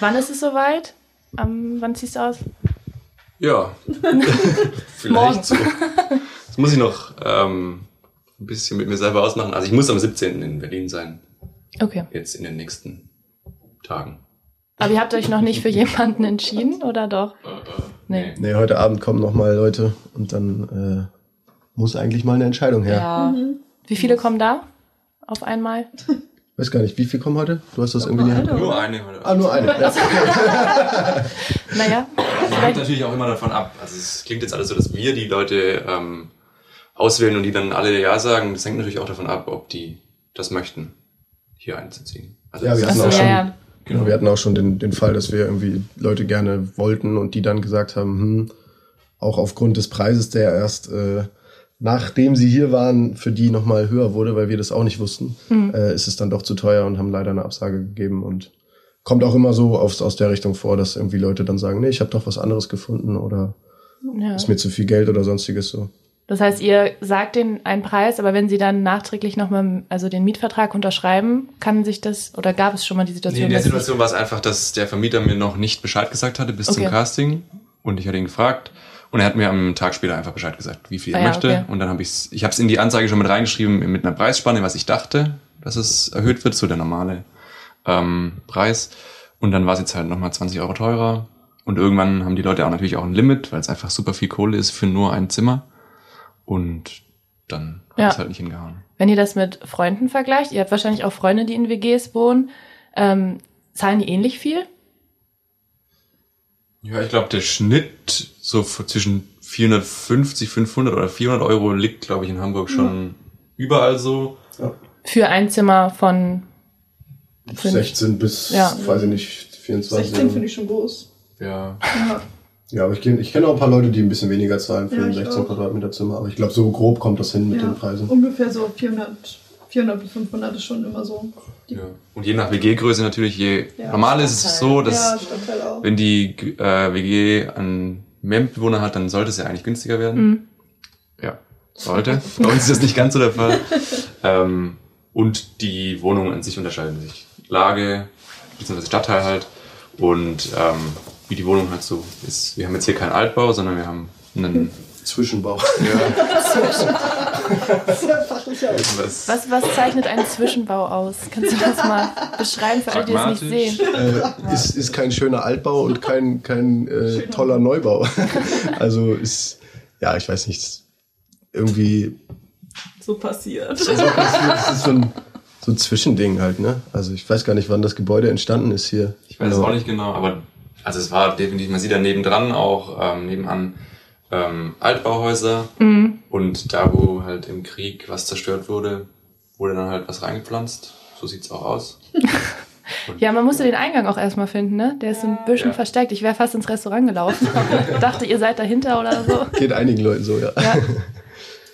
Wann ist es soweit? Ähm, wann ziehst du aus? Ja. Vielleicht Morgen. so. Das muss ich noch ähm, ein bisschen mit mir selber ausmachen. Also ich muss am 17. in Berlin sein. Okay. Jetzt in den nächsten Tagen. Aber ihr habt euch noch nicht für jemanden entschieden, oder doch? Nee. Nee, heute Abend kommen noch mal Leute und dann äh, muss eigentlich mal eine Entscheidung her. Ja. Wie viele kommen da? Auf einmal? Weiß gar nicht, wie viel kommen heute? Du hast das irgendwie nicht. Nur eine heute. Ah, nur eine. Ja. Naja, hängt vielleicht, natürlich auch immer davon ab. Also es klingt jetzt alles so, dass wir die Leute ähm, auswählen und die dann alle Ja sagen. Das hängt natürlich auch davon ab, ob die das möchten, hier einzuziehen. Also Ja, wir das hatten auch schon, ja, ja. Genau, wir hatten auch schon den, den Fall, dass wir irgendwie Leute gerne wollten und die dann gesagt haben, hm, auch aufgrund des Preises, der erst äh, nachdem sie hier waren, für die nochmal höher wurde, weil wir das auch nicht wussten, äh, ist es dann doch zu teuer und haben leider eine Absage gegeben und kommt auch immer so aus, aus der Richtung vor, dass irgendwie Leute dann sagen, nee, ich habe doch was anderes gefunden oder ja. ist mir zu viel Geld oder sonstiges so. Das heißt, ihr sagt denen einen Preis, aber wenn sie dann nachträglich nochmal also den Mietvertrag unterschreiben, kann sich das oder gab es schon mal die Nee, Situation? in der Situation war es einfach, dass der Vermieter mir noch nicht Bescheid gesagt hatte bis zum Okay. Casting und ich hatte ihn gefragt und er hat mir am Tag später einfach Bescheid gesagt, wie viel er Ah ja, möchte okay. und dann habe ich ich habe es in die Anzeige schon mit reingeschrieben mit einer Preisspanne, was ich dachte, dass es erhöht wird, so der normale ähm, Preis und dann war es jetzt halt nochmal 20 Euro teurer und irgendwann haben die Leute auch natürlich auch ein Limit, weil es einfach super viel Kohle ist für nur ein Zimmer und dann hat Ja. es halt nicht hingehauen. Wenn ihr das mit Freunden vergleicht, ihr habt wahrscheinlich auch Freunde, die in WGs wohnen, ähm, zahlen die ähnlich viel? Ja, ich glaube, der Schnitt so zwischen 450, 500 oder 400 Euro liegt, glaube ich, in Hamburg schon überall so. Für ein Zimmer von 16 bis, Ja. weiß ich nicht, 24. 16 finde ich schon groß. Ja. Ja. Ja, aber ich kenne ich kenn auch ein paar Leute, die ein bisschen weniger zahlen für Ja, ein ich 16 auch. Quadratmeter Zimmer. Aber ich glaube, so grob kommt das hin mit Ja. den Preisen. Ungefähr so 400, 400 bis 500 ist schon immer so. Ja. Und je nach WG-Größe natürlich, je Ja, normal ist es so, dass wenn die äh, WG an mehr Bewohner hat, dann sollte es ja eigentlich günstiger werden. Mhm. Ja, sollte. Bei uns ist das nicht ganz so der Fall. ähm, und die Wohnungen an sich unterscheiden sich. Lage, beziehungsweise Stadtteil halt. Und ähm, wie die Wohnung halt so ist. Wir haben jetzt hier keinen Altbau, sondern wir haben einen Zwischenbau. Aus. was, Was, was zeichnet einen Zwischenbau aus? Kannst du das mal beschreiben für alle, die es nicht sehen? äh, ist, ist kein schöner Altbau und kein, kein äh, toller Neubau. also ist, ja, ich weiß nicht, irgendwie So passiert. so passiert. Es ist so ein, so ein Zwischending halt, ne? Also ich weiß gar nicht, wann das Gebäude entstanden ist hier. Ich weiß es auch nicht genau, aber also es war definitiv, man sieht da nebendran auch ähm, nebenan ähm, Altbauhäuser und da, wo halt im Krieg was zerstört wurde, wurde dann halt was reingepflanzt. So sieht's auch aus. Ja, man musste den Eingang auch erstmal finden, ne? Der ist so ein bisschen Ja. versteckt. Ich wäre fast ins Restaurant gelaufen. Dachte, ihr seid dahinter oder so. Geht einigen Leuten so, ja. Ja.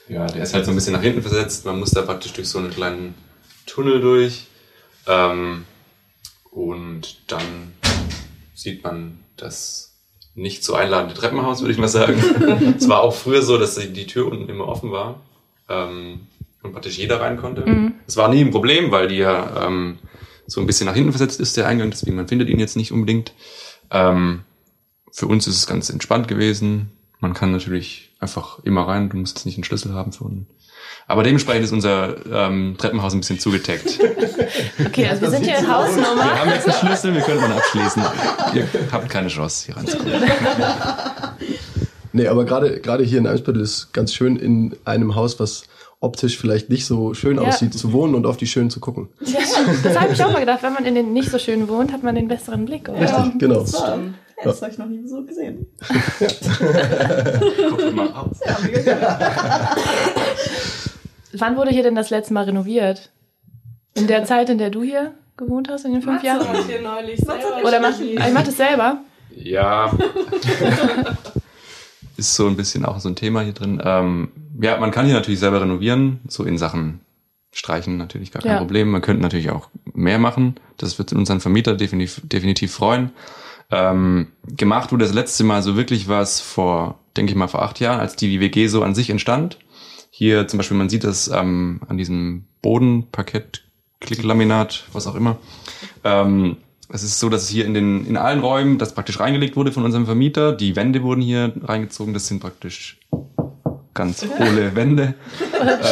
Ja, der ist halt so ein bisschen nach hinten versetzt. Man muss da praktisch durch so einen kleinen Tunnel durch. Ähm, und dann sieht man das nicht so einladende Treppenhaus, würde ich mal sagen. es war auch früher so, dass die Tür unten immer offen war ähm, und praktisch jeder rein konnte. Es war nie ein Problem, weil die ja ähm, so ein bisschen nach hinten versetzt ist, der Eingang. Deswegen, man findet ihn jetzt nicht unbedingt. Ähm, für uns ist es ganz entspannt gewesen. Man kann natürlich einfach immer rein, du musst jetzt nicht einen Schlüssel haben für unten. Aber dementsprechend ist unser ähm, Treppenhaus ein bisschen zugetaggt. Okay, also wir sind hier in Hausnummer. Wir haben jetzt einen Schlüssel, wir können dann abschließen. Ihr habt keine Chance, hier reinzukommen. Nee, aber gerade gerade hier in Eimsbüttel ist ganz schön in einem Haus, was optisch vielleicht nicht so schön Ja. aussieht, zu wohnen und auf die Schönen zu gucken. Ja, das habe ich auch mal gedacht. Wenn man in den nicht so schönen wohnt, hat man den besseren Blick, oder? Richtig, genau. Das stimmt. Ja, das habe ich noch nie so gesehen. Guckt mal raus. Ja, mega geil. Wann wurde hier denn das letzte Mal renoviert? In der Zeit, in der du hier gewohnt hast, in den fünf Jahren? hat hier neulich selber Oder geschrieben. ich mach das selber? Ja. Ist so ein bisschen auch so ein Thema hier drin. Ähm, ja, man kann hier natürlich selber renovieren, so in Sachen Streichen natürlich gar kein Ja. Problem. Man könnte natürlich auch mehr machen. Das wird unseren Vermieter definitiv, definitiv freuen. Ähm, gemacht wurde das letzte Mal so wirklich was vor, denke ich mal, vor acht Jahren, als die WG so an sich entstand. Hier zum Beispiel, man sieht das ähm, an diesem Bodenparkett, Klicklaminat, was auch immer. Ähm, es ist so, dass es hier in den in allen Räumen das praktisch reingelegt wurde von unserem Vermieter. Die Wände wurden hier reingezogen. Das sind praktisch ganz hohle Wände.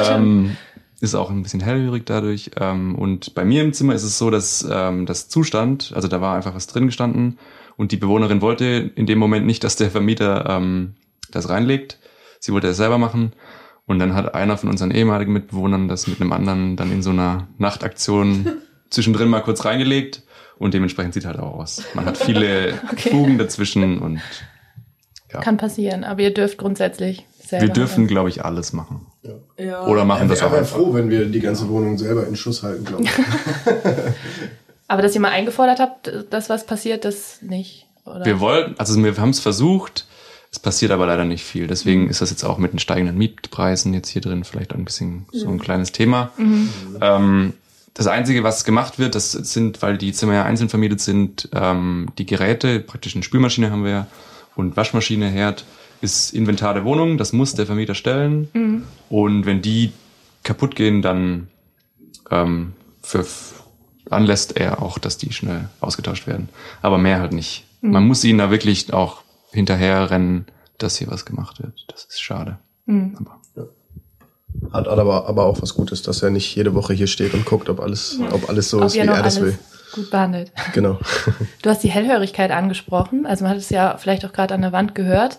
ähm, ist auch ein bisschen hellhörig dadurch. Ähm, und bei mir im Zimmer ist es so, dass ähm, das Zustand, also da war einfach was drin gestanden und die Bewohnerin wollte in dem Moment nicht, dass der Vermieter ähm, das reinlegt. Sie wollte es selber machen. Und dann hat einer von unseren ehemaligen Mitbewohnern das mit einem anderen dann in so einer Nachtaktion zwischendrin mal kurz reingelegt. Und dementsprechend sieht halt auch aus. Man hat viele Okay. Fugen dazwischen und Ja. Kann passieren, aber ihr dürft grundsätzlich selber. Wir dürfen, glaube ich, alles machen. Ja. Oder machen das Ich auch wäre einfach. froh, wenn wir die ganze Wohnung selber in Schuss halten, glaube ich. Aber dass ihr mal eingefordert habt, dass was passiert, das nicht. Oder? Wir wollten, also wir haben es versucht, es passiert aber leider nicht viel. Deswegen ist das jetzt auch mit den steigenden Mietpreisen jetzt hier drin vielleicht ein bisschen so ein kleines Thema. Ähm, das Einzige, was gemacht wird, das sind, weil die Zimmer ja einzeln vermietet sind, ähm, die Geräte, praktisch eine Spülmaschine haben wir ja und Waschmaschine, Herd, ist Inventar der Wohnung, das muss der Vermieter stellen. Und wenn die kaputt gehen, dann ähm, für, anlässt er auch, dass die schnell ausgetauscht werden. Aber mehr halt nicht. Man muss ihnen da wirklich auch hinterher rennen, dass hier was gemacht wird. Das ist schade. Aber Hat aber, aber auch was Gutes, dass er nicht jede Woche hier steht und guckt, ob alles, ob alles so Ob ist, wie er das will. gut behandelt. Genau. Du hast die Hellhörigkeit angesprochen. Also man hat es ja vielleicht auch gerade an der Wand gehört.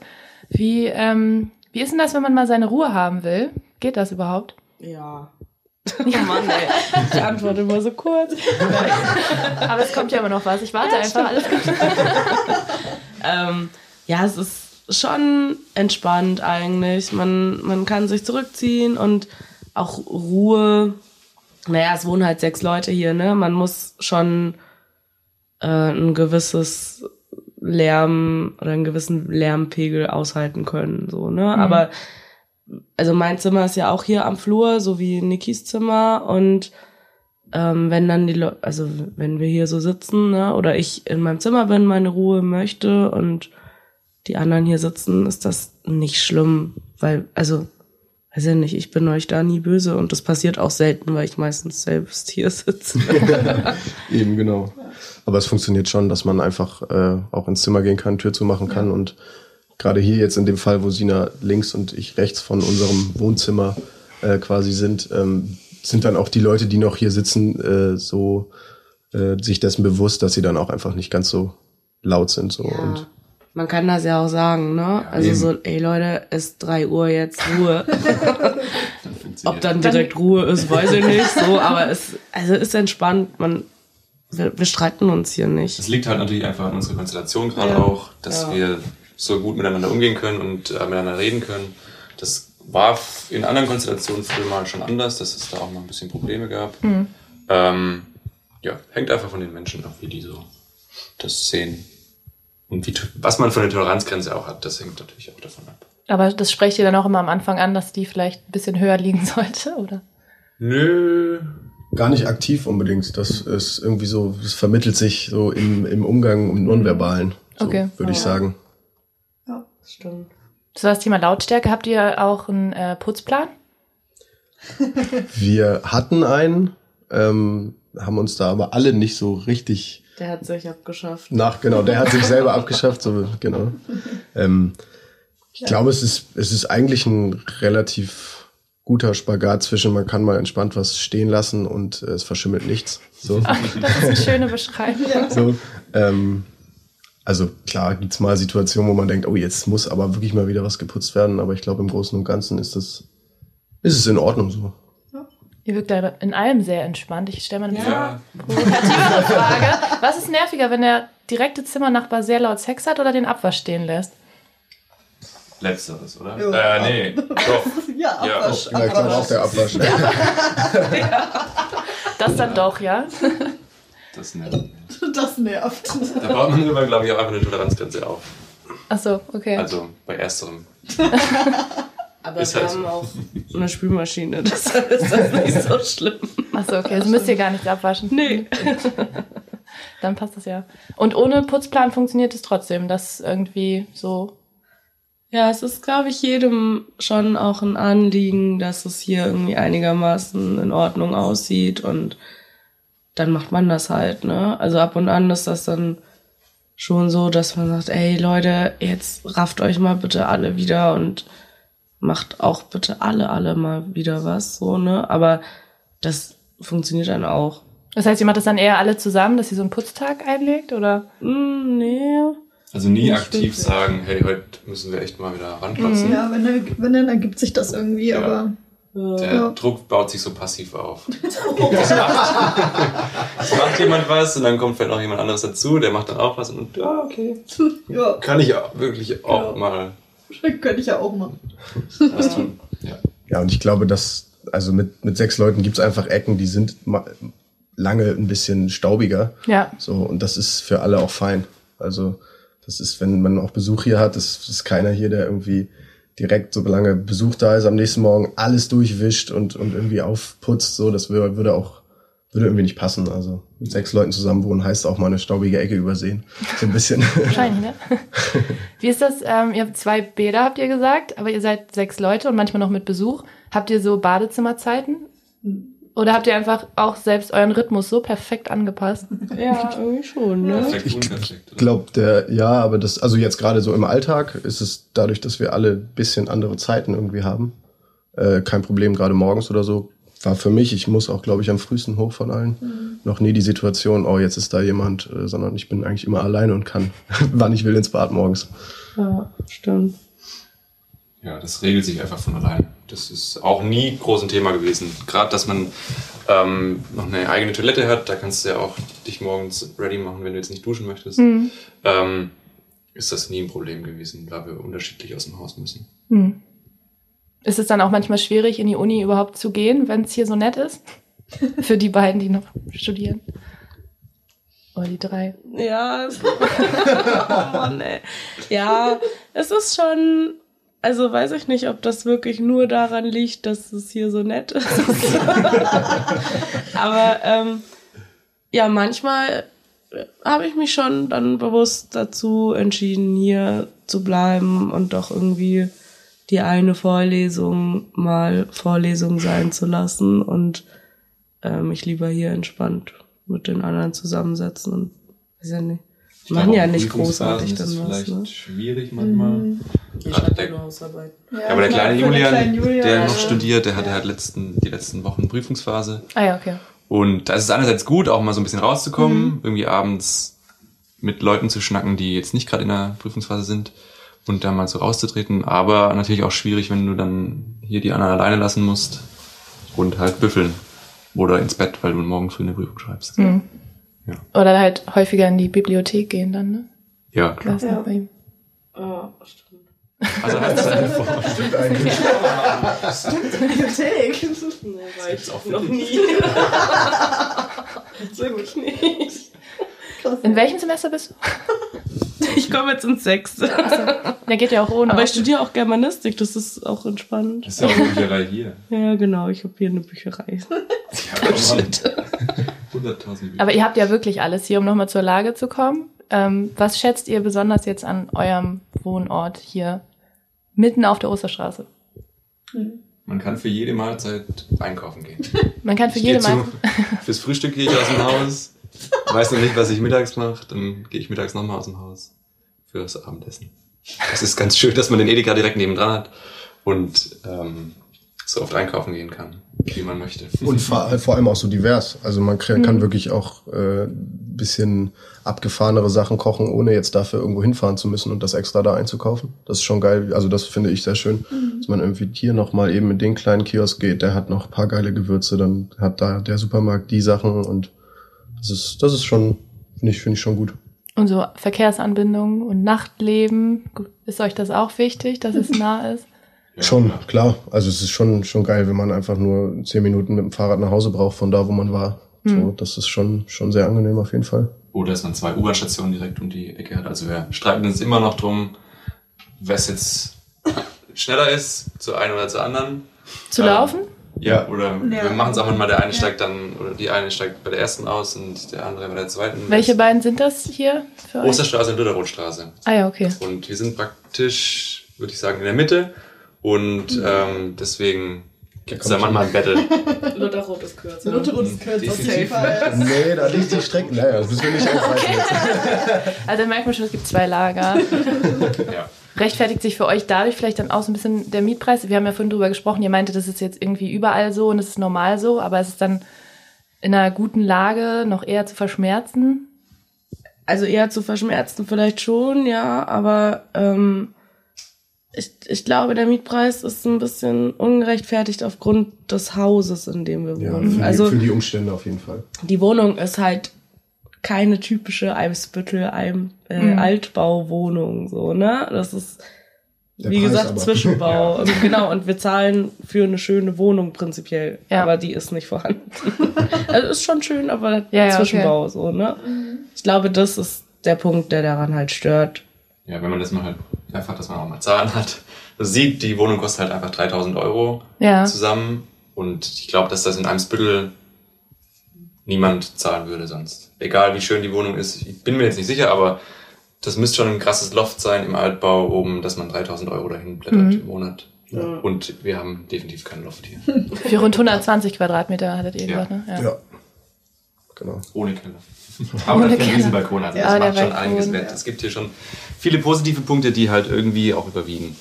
Wie, ähm, wie ist denn das, wenn man mal seine Ruhe haben will? Geht das überhaupt? Ja. Ja, Mann, ey. Ich antworte immer so kurz. Aber es kommt ja immer noch was. Ich warte einfach. Alles gut. ähm, ja, es ist schon entspannt eigentlich. Man, man kann sich zurückziehen und auch Ruhe. Naja, es wohnen halt sechs Leute hier, ne? Man muss schon äh, ein gewisses Lärm oder einen gewissen Lärmpegel aushalten können, so, ne? Aber also mein Zimmer ist ja auch hier am Flur, so wie Nikis Zimmer und ähm, wenn dann die Leute, also wenn wir hier so sitzen, ne, oder ich in meinem Zimmer bin, meine Ruhe möchte und die anderen hier sitzen, ist das nicht schlimm, weil, also, weiß ja nicht, ich bin euch da nie böse und das passiert auch selten, weil ich meistens selbst hier sitze. Eben, genau. Aber es funktioniert schon, dass man einfach äh, auch ins Zimmer gehen kann, Tür zumachen kann und gerade hier jetzt in dem Fall, wo Sina links und ich rechts von unserem Wohnzimmer äh, quasi sind, ähm, sind dann auch die Leute, die noch hier sitzen, äh, so äh, sich dessen bewusst, dass sie dann auch einfach nicht ganz so laut sind. So. Und Man kann das ja auch sagen, ne? Also eben. so, ey Leute, ist drei Uhr jetzt Ruhe. Ob dann direkt Ruhe ist, weiß ich nicht. So, aber es, also ist entspannt. Man, wir, wir streiten uns hier nicht. Es liegt halt natürlich einfach an unserer Konstellation gerade Ja. auch, dass Ja. wir so gut miteinander umgehen können und äh, miteinander reden können. Das war in anderen Konstellationen früher mal schon anders, dass es da auch mal ein bisschen Probleme gab. Ähm, ja, hängt einfach von den Menschen ab, wie die so das sehen. Und wie, was man von der Toleranzgrenze auch hat, das hängt natürlich auch davon ab. Aber das sprecht ihr dann auch immer am Anfang an, dass die vielleicht ein bisschen höher liegen sollte, oder? Nö. gar nicht aktiv unbedingt. Das ist irgendwie so, es vermittelt sich so im, im Umgang und Nonverbalen, so, Okay. würde ich sagen. Stimmt. So das Thema Lautstärke. Habt ihr auch einen äh, Putzplan? Wir hatten einen, ähm, haben uns da aber alle nicht so richtig Der hat sich abgeschafft. nach, genau, der hat sich selber abgeschafft, so, genau. Ähm, ich glaube, es ist, es ist eigentlich ein relativ guter Spagat zwischen, man kann mal entspannt was stehen lassen und äh, es verschimmelt nichts. So. Das ist eine schöne Beschreibung. so ähm, also klar gibt's mal Situationen, wo man denkt, oh, jetzt muss aber wirklich mal wieder was geputzt werden, aber ich glaube, im Großen und Ganzen ist das, ist es in Ordnung so. Ihr wirkt da in allem sehr entspannt. Ich stelle mal eine Ja. provokativere Frage. Was ist nerviger, wenn der direkte Zimmernachbar sehr laut Sex hat oder den Abwasch stehen lässt? Letzteres, oder? Ja. Äh, nee. Doch. Ja, Ja. Abwasch. Ja, klar, auch der Abwasch. Das dann doch, ja? Das nervt. Das nervt. Da baut man immer, glaube ich, auch einfach eine Toleranzgrenze auf. Ach so, okay. Also bei ersterem. Aber Ist wir halt haben so. auch eine Spülmaschine, deshalb ist das nicht so schlimm. Ach so, okay. Also müsst ihr gar nichts abwaschen. Nee. Dann passt das ja. Und ohne Putzplan funktioniert es trotzdem, dass irgendwie so. Ja, es ist, glaube ich, jedem schon auch ein Anliegen, dass es hier irgendwie einigermaßen in Ordnung aussieht und dann macht man das halt, ne? Also ab und an ist das dann schon so, dass man sagt, ey Leute, jetzt rafft euch mal bitte alle wieder und macht auch bitte alle, alle mal wieder was, so, ne? Aber das funktioniert dann auch. Das heißt, ihr macht das dann eher alle zusammen, dass ihr so einen Putztag einlegt, oder? Hm, nee. Also nie Nicht aktiv wirklich. sagen, hey, heute müssen wir echt mal wieder ranplatzen. Ja, wenn er, wenn dann ergibt sich das irgendwie, Ja. aber Der Ja. Druck baut sich so passiv auf. Das macht, es macht jemand was und dann kommt vielleicht noch jemand anderes dazu, der macht dann auch was und ja, okay. Ja, Kann ich auch, wirklich auch Ja. mal könnte ich ja auch tun. Ja. Ja, und ich glaube, dass, also mit, mit sechs Leuten gibt's einfach Ecken, die sind lange ein bisschen staubiger. Ja. So, und das ist für alle auch fein. Also, das ist, wenn man auch Besuch hier hat, das ist keiner hier, der irgendwie direkt, solange Besuch da ist, am nächsten Morgen alles durchwischt und, und irgendwie aufputzt. So, das würde, würde auch, würde irgendwie nicht passen. Also, mit sechs Leuten zusammen wohnen heißt auch mal eine staubige Ecke übersehen. So ein bisschen. Wahrscheinlich, ne? Wie ist das? Ähm, ihr habt zwei Bäder, habt ihr gesagt, aber ihr seid sechs Leute und manchmal noch mit Besuch. Habt ihr so Badezimmerzeiten? Oder habt ihr einfach auch selbst euren Rhythmus so perfekt angepasst? Ja, irgendwie schon, ne? Perfekt. Ich glaube, der, ja, aber das, also jetzt gerade so im Alltag ist es dadurch, dass wir alle ein bisschen andere Zeiten irgendwie haben, äh, kein Problem, gerade morgens oder so. War für mich, ich muss auch, glaube ich, am frühesten hoch von allen. Noch nie die Situation, oh, jetzt ist da jemand, äh, sondern ich bin eigentlich immer alleine und kann, wann ich will, ins Bad morgens. Ja, stimmt. Ja, das regelt sich einfach von allein. Das ist auch nie groß ein Thema gewesen. Gerade, dass man ähm, noch eine eigene Toilette hat, da kannst du ja auch dich morgens ready machen, wenn du jetzt nicht duschen möchtest. Ähm, ist das nie ein Problem gewesen, da wir unterschiedlich aus dem Haus müssen. Hm. Ist es dann auch manchmal schwierig, in die Uni überhaupt zu gehen, wenn es hier so nett ist? Für die beiden, die noch studieren. Oder die drei. Ja, es oh Mann, ey. Ja, es ist schon, also weiß ich nicht, ob das wirklich nur daran liegt, dass es hier so nett ist. Aber ähm, ja, manchmal habe ich mich schon dann bewusst dazu entschieden, hier zu bleiben und doch irgendwie die eine Vorlesung mal Vorlesung sein zu lassen und äh, mich lieber hier entspannt mit den anderen zusammensetzen und weiß ja nicht. Ich Machen glaube, ja nicht großartig ist es dann was, vielleicht ne? schwierig manchmal. Ich Gerade schreibe der- nur Hausarbeit. Ja, aber der kleine Julian, der noch ja. studiert, der hatte halt letzten, die letzten Wochen Prüfungsphase. Ah ja, okay. Und da ist es einerseits gut, auch mal so ein bisschen rauszukommen, Mhm. irgendwie abends mit Leuten zu schnacken, die jetzt nicht gerade in der Prüfungsphase sind und da mal so rauszutreten. Aber natürlich auch schwierig, wenn du dann hier die anderen alleine lassen musst und halt büffeln oder ins Bett, weil du morgen früh eine Prüfung schreibst. Mhm. Ja. Oder halt häufiger in die Bibliothek gehen dann, ne? Ja, klar. Das ist bei ihm. Ja, stimmt. Also halt seine Vor- Stimmt eigentlich. Bibliothek. Nee, war ich auch noch nie. Wirklich nicht. In welchem Semester bist du? Ich komme jetzt ins Sechste. Der geht ja auch ohne. Aber ich studiere auch Germanistik, das ist auch entspannt. Das ist ja auch eine Bücherei hier. Ja, genau, ich habe hier eine Bücherei. Ja, 100.000 Bücher. Aber ihr habt ja wirklich alles hier, um nochmal zur Lage zu kommen. Ähm, was schätzt ihr besonders jetzt an eurem Wohnort hier mitten auf der Osterstraße? Man kann für jede Mahlzeit einkaufen gehen. Man kann für Ich jede Mal. fürs Frühstück gehe ich aus dem Haus, weiß noch nicht, was ich mittags mache, dann gehe ich mittags nochmal aus dem Haus fürs Abendessen. Es ist ganz schön, dass man den Edeka direkt nebendran hat und ähm, so oft einkaufen gehen kann, wie man möchte. Und vor, vor allem auch so divers. Also man kann, kann wirklich auch äh, bisschen abgefahrenere Sachen kochen, ohne jetzt dafür irgendwo hinfahren zu müssen und das extra da einzukaufen. Das ist schon geil. Also das finde ich sehr schön, dass man irgendwie hier noch mal eben in den kleinen Kiosk geht, der hat noch ein paar geile Gewürze, dann hat da der Supermarkt die Sachen und das ist, das ist schon, finde ich, finde ich schon gut. Und so Verkehrsanbindungen und Nachtleben. Ist euch das auch wichtig, dass es nah ist? Ja, schon, klar. Also es ist schon, schon geil, wenn man einfach nur zehn Minuten mit dem Fahrrad nach Hause braucht von da, wo man war. So, das ist schon, schon sehr angenehm auf jeden Fall. Oder dass man zwei U-Bahn-Stationen direkt um die Ecke hat. Also wir streiten uns immer noch drum, wer es jetzt schneller ist, zur einen oder zur anderen. Zu Ähm, laufen? Ja, oder Ja. wir machen es auch mal, der eine steigt dann, oder die eine steigt bei der ersten aus und der andere bei der zweiten. Welche beiden sind das hier für euch? Osterstraße und Lüderrothstraße. Ah ja, okay. Und wir sind praktisch, würde ich sagen, in der Mitte. Und ähm, deswegen gibt es da manchmal ein Battle. Lutherrot ist kürzer. Luther ist kürzer. Definitiv. safe. Nee, da liegt die Strecke. Naja, das müssen wir nicht aufreißen jetzt. Also da merkt man schon, es gibt zwei Lager. ja. Rechtfertigt sich für euch dadurch vielleicht dann auch so ein bisschen der Mietpreis? Wir haben ja vorhin drüber gesprochen, ihr meinte, das ist jetzt irgendwie überall so und es ist normal so, aber es ist dann in einer guten Lage noch eher zu verschmerzen. Also eher zu verschmerzen vielleicht schon, ja, aber ähm, ich, ich glaube, der Mietpreis ist ein bisschen ungerechtfertigt aufgrund des Hauses, in dem wir Ja, wohnen. für, also die, für die Umstände auf jeden Fall. die Wohnung ist halt keine typische Eimsbüttel Eim, äh, Mhm. Altbauwohnung so, ne? Das ist Der wie Preis gesagt aber. Zwischenbau. Und genau, und wir zahlen für eine schöne Wohnung prinzipiell, Ja. aber die ist nicht vorhanden. also ist schon schön, aber Ja, ja, Zwischenbau so, ne? Ich glaube, das ist der Punkt, der daran halt stört. Ja, wenn man das mal halt einfach, dass man auch mal Zahlen hat. Sieht, die Wohnung kostet halt einfach 3000 Euro Ja. zusammen. Und ich glaube, dass das in Eimsbüttel niemand zahlen würde sonst. Egal wie schön die Wohnung ist. Ich bin mir jetzt nicht sicher, aber das müsste schon ein krasses Loft sein im Altbau oben, dass man 3000 Euro dahin blättert Mhm. im Monat. Und wir haben definitiv kein Loft hier. Für rund 120 Quadratmeter hattet ihr Ja. gesagt, ne? Ja. Genau. Ohne Keller. Aber Ohne dafür Keller. Riesenbalkon. Also das Ja, der macht schon Balkon, einiges wett. ja. Es gibt hier schon viele positive Punkte, die halt irgendwie auch überwiegen.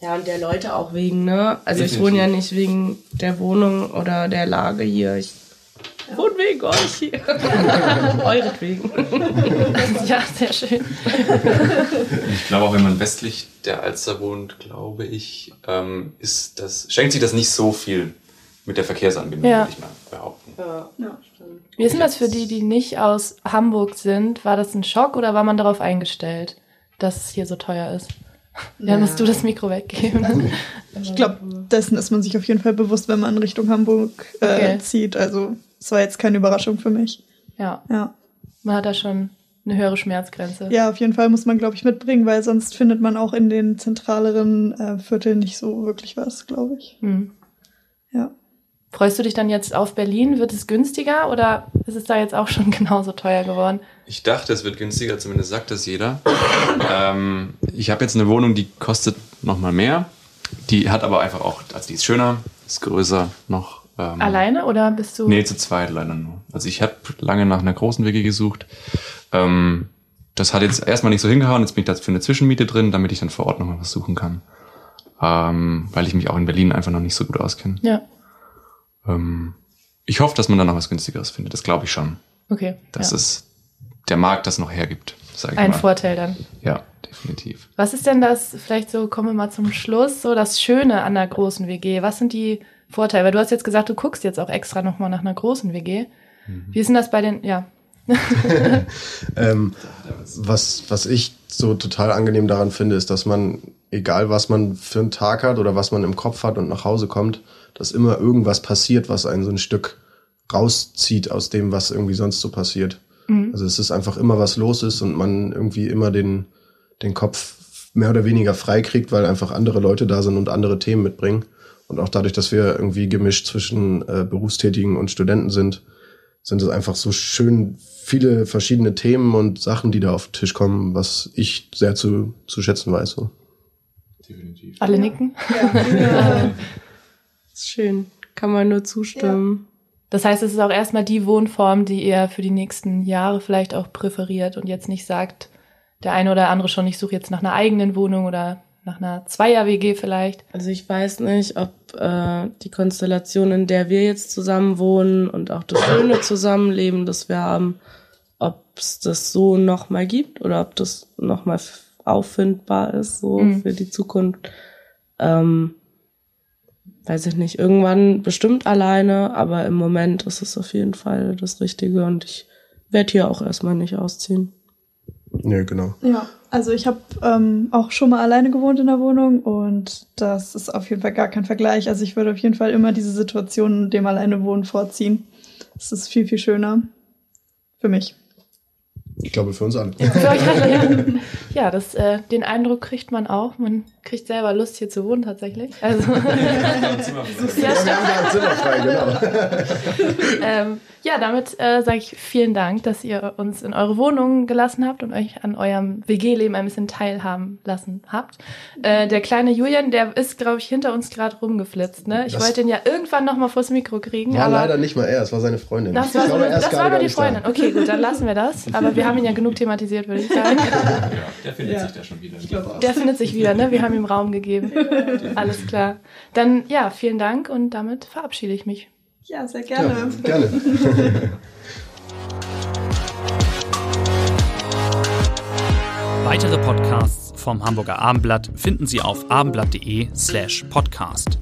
Ja, und der Leute auch wegen, ne? Also ich Definitiv. wohne ja nicht wegen der Wohnung oder der Lage hier. Ich wohne wegen euch hier. Euretwegen. Ja, sehr schön. Ich glaube auch, wenn man westlich der Alster wohnt, glaube ich, ähm, ist das, schenkt sich das nicht so viel mit der Verkehrsanbindung, Ja. würde ich mal behaupten. Wie ist denn das für die, die nicht aus Hamburg sind? War das ein Schock oder war man darauf eingestellt, dass es hier so teuer ist? Ja, Ja. musst du das Mikro weggeben. Ich glaube, dessen ist man sich auf jeden Fall bewusst, wenn man Richtung Hamburg äh, Okay. zieht. Also es war jetzt keine Überraschung für mich. ja, Ja. man hat da schon eine höhere Schmerzgrenze. Ja, auf jeden Fall muss man, glaube ich, mitbringen, weil sonst findet man auch in den zentraleren äh, Vierteln nicht so wirklich was, glaube ich. Hm. Ja. Freust du dich dann jetzt auf Berlin? Wird es günstiger oder ist es da jetzt auch schon genauso teuer geworden? Ich dachte, es wird günstiger, zumindest sagt das jeder. ähm, ich habe jetzt eine Wohnung, die kostet noch mal mehr. Die hat aber einfach auch, also die ist schöner, ist größer noch. Ähm, Alleine oder bist du? Nee, zu zweit leider nur. Also ich habe lange nach einer großen WG gesucht. Ähm, das hat jetzt erstmal nicht so hingehauen. Jetzt bin ich da für eine Zwischenmiete drin, damit ich dann vor Ort nochmal was suchen kann. Ähm, weil ich mich auch in Berlin einfach noch nicht so gut auskenne. Ja, Ähm, ich hoffe, dass man dann noch was günstigeres findet. Das glaube ich schon. okay. Dass ja. es der Markt das noch hergibt, sage ich Ein mal. Vorteil dann. Ja, definitiv. Was ist denn das, vielleicht so, kommen wir mal zum Schluss, so das Schöne an der großen WG? Was sind die Vorteile? Weil du hast jetzt gesagt, du guckst jetzt auch extra nochmal nach einer großen WG. Wie ist denn das bei den, ja, Ähm, was, was ich so total angenehm daran finde, ist, dass man, egal was man für einen Tag hat oder was man im Kopf hat und nach Hause kommt, dass immer irgendwas passiert, was einen so ein Stück rauszieht aus dem, was irgendwie sonst so passiert. Also es ist einfach immer was los ist und man irgendwie immer den, den Kopf mehr oder weniger frei kriegt, weil einfach andere Leute da sind und andere Themen mitbringen. Und auch dadurch, dass wir irgendwie gemischt zwischen äh, Berufstätigen und Studenten sind, sind es einfach so schön viele verschiedene Themen und Sachen, die da auf den Tisch kommen, was ich sehr zu, zu schätzen weiß. So. Definitiv. alle nicken? Ist schön. Kann man nur zustimmen. Das heißt, es ist auch erstmal die Wohnform, die ihr für die nächsten Jahre vielleicht auch präferiert und jetzt nicht sagt, der eine oder andere schon, ich suche jetzt nach einer eigenen Wohnung oder nach einer Zweier-WG vielleicht. Also ich weiß nicht, ob äh, die Konstellation, in der wir jetzt zusammen wohnen und auch das schöne Zusammenleben, das wir haben, ob es das so nochmal gibt oder ob das nochmal auffindbar ist, so Mhm. für die Zukunft. Ähm, weiß ich nicht, irgendwann bestimmt alleine, aber im Moment ist es auf jeden Fall das Richtige und ich werde hier auch erstmal nicht ausziehen. Nö, genau. Ja, also ich habe ähm, auch schon mal alleine gewohnt in der Wohnung und das ist auf jeden Fall gar kein Vergleich. Also ich würde auf jeden Fall immer diese Situation dem alleine wohnen vorziehen. Das ist viel, viel schöner für mich. Ich glaube für uns alle. Für euch alle, ja. Ja, das, äh, den Eindruck kriegt man auch. Man kriegt selber Lust, hier zu wohnen tatsächlich. Also, ja, Wir haben ja ein Zimmer frei, genau. ähm, ja, damit äh, sage ich vielen Dank, dass ihr uns in eure Wohnung gelassen habt und euch an eurem WG-Leben ein bisschen teilhaben lassen habt. Äh, der kleine Julian, der ist, glaube ich, hinter uns gerade rumgeflitzt. Ne? Ich Das- wollte ihn ja irgendwann noch mal vors Mikro kriegen. War aber leider nicht mal er, es war seine Freundin. das war, glaube, das war nur die. Freundin. Okay, gut, dann lassen wir das. Aber wir haben ihn ja genug thematisiert, würde ich sagen. Ja, der findet sich da schon wieder. Der findet sich wieder, ne? Wir haben ihm Raum gegeben. Alles klar. Dann ja, vielen Dank und damit verabschiede ich mich. Ja, sehr Ja, gerne. gerne. Weitere Podcasts vom Hamburger Abendblatt finden Sie auf abendblatt.de slash podcast.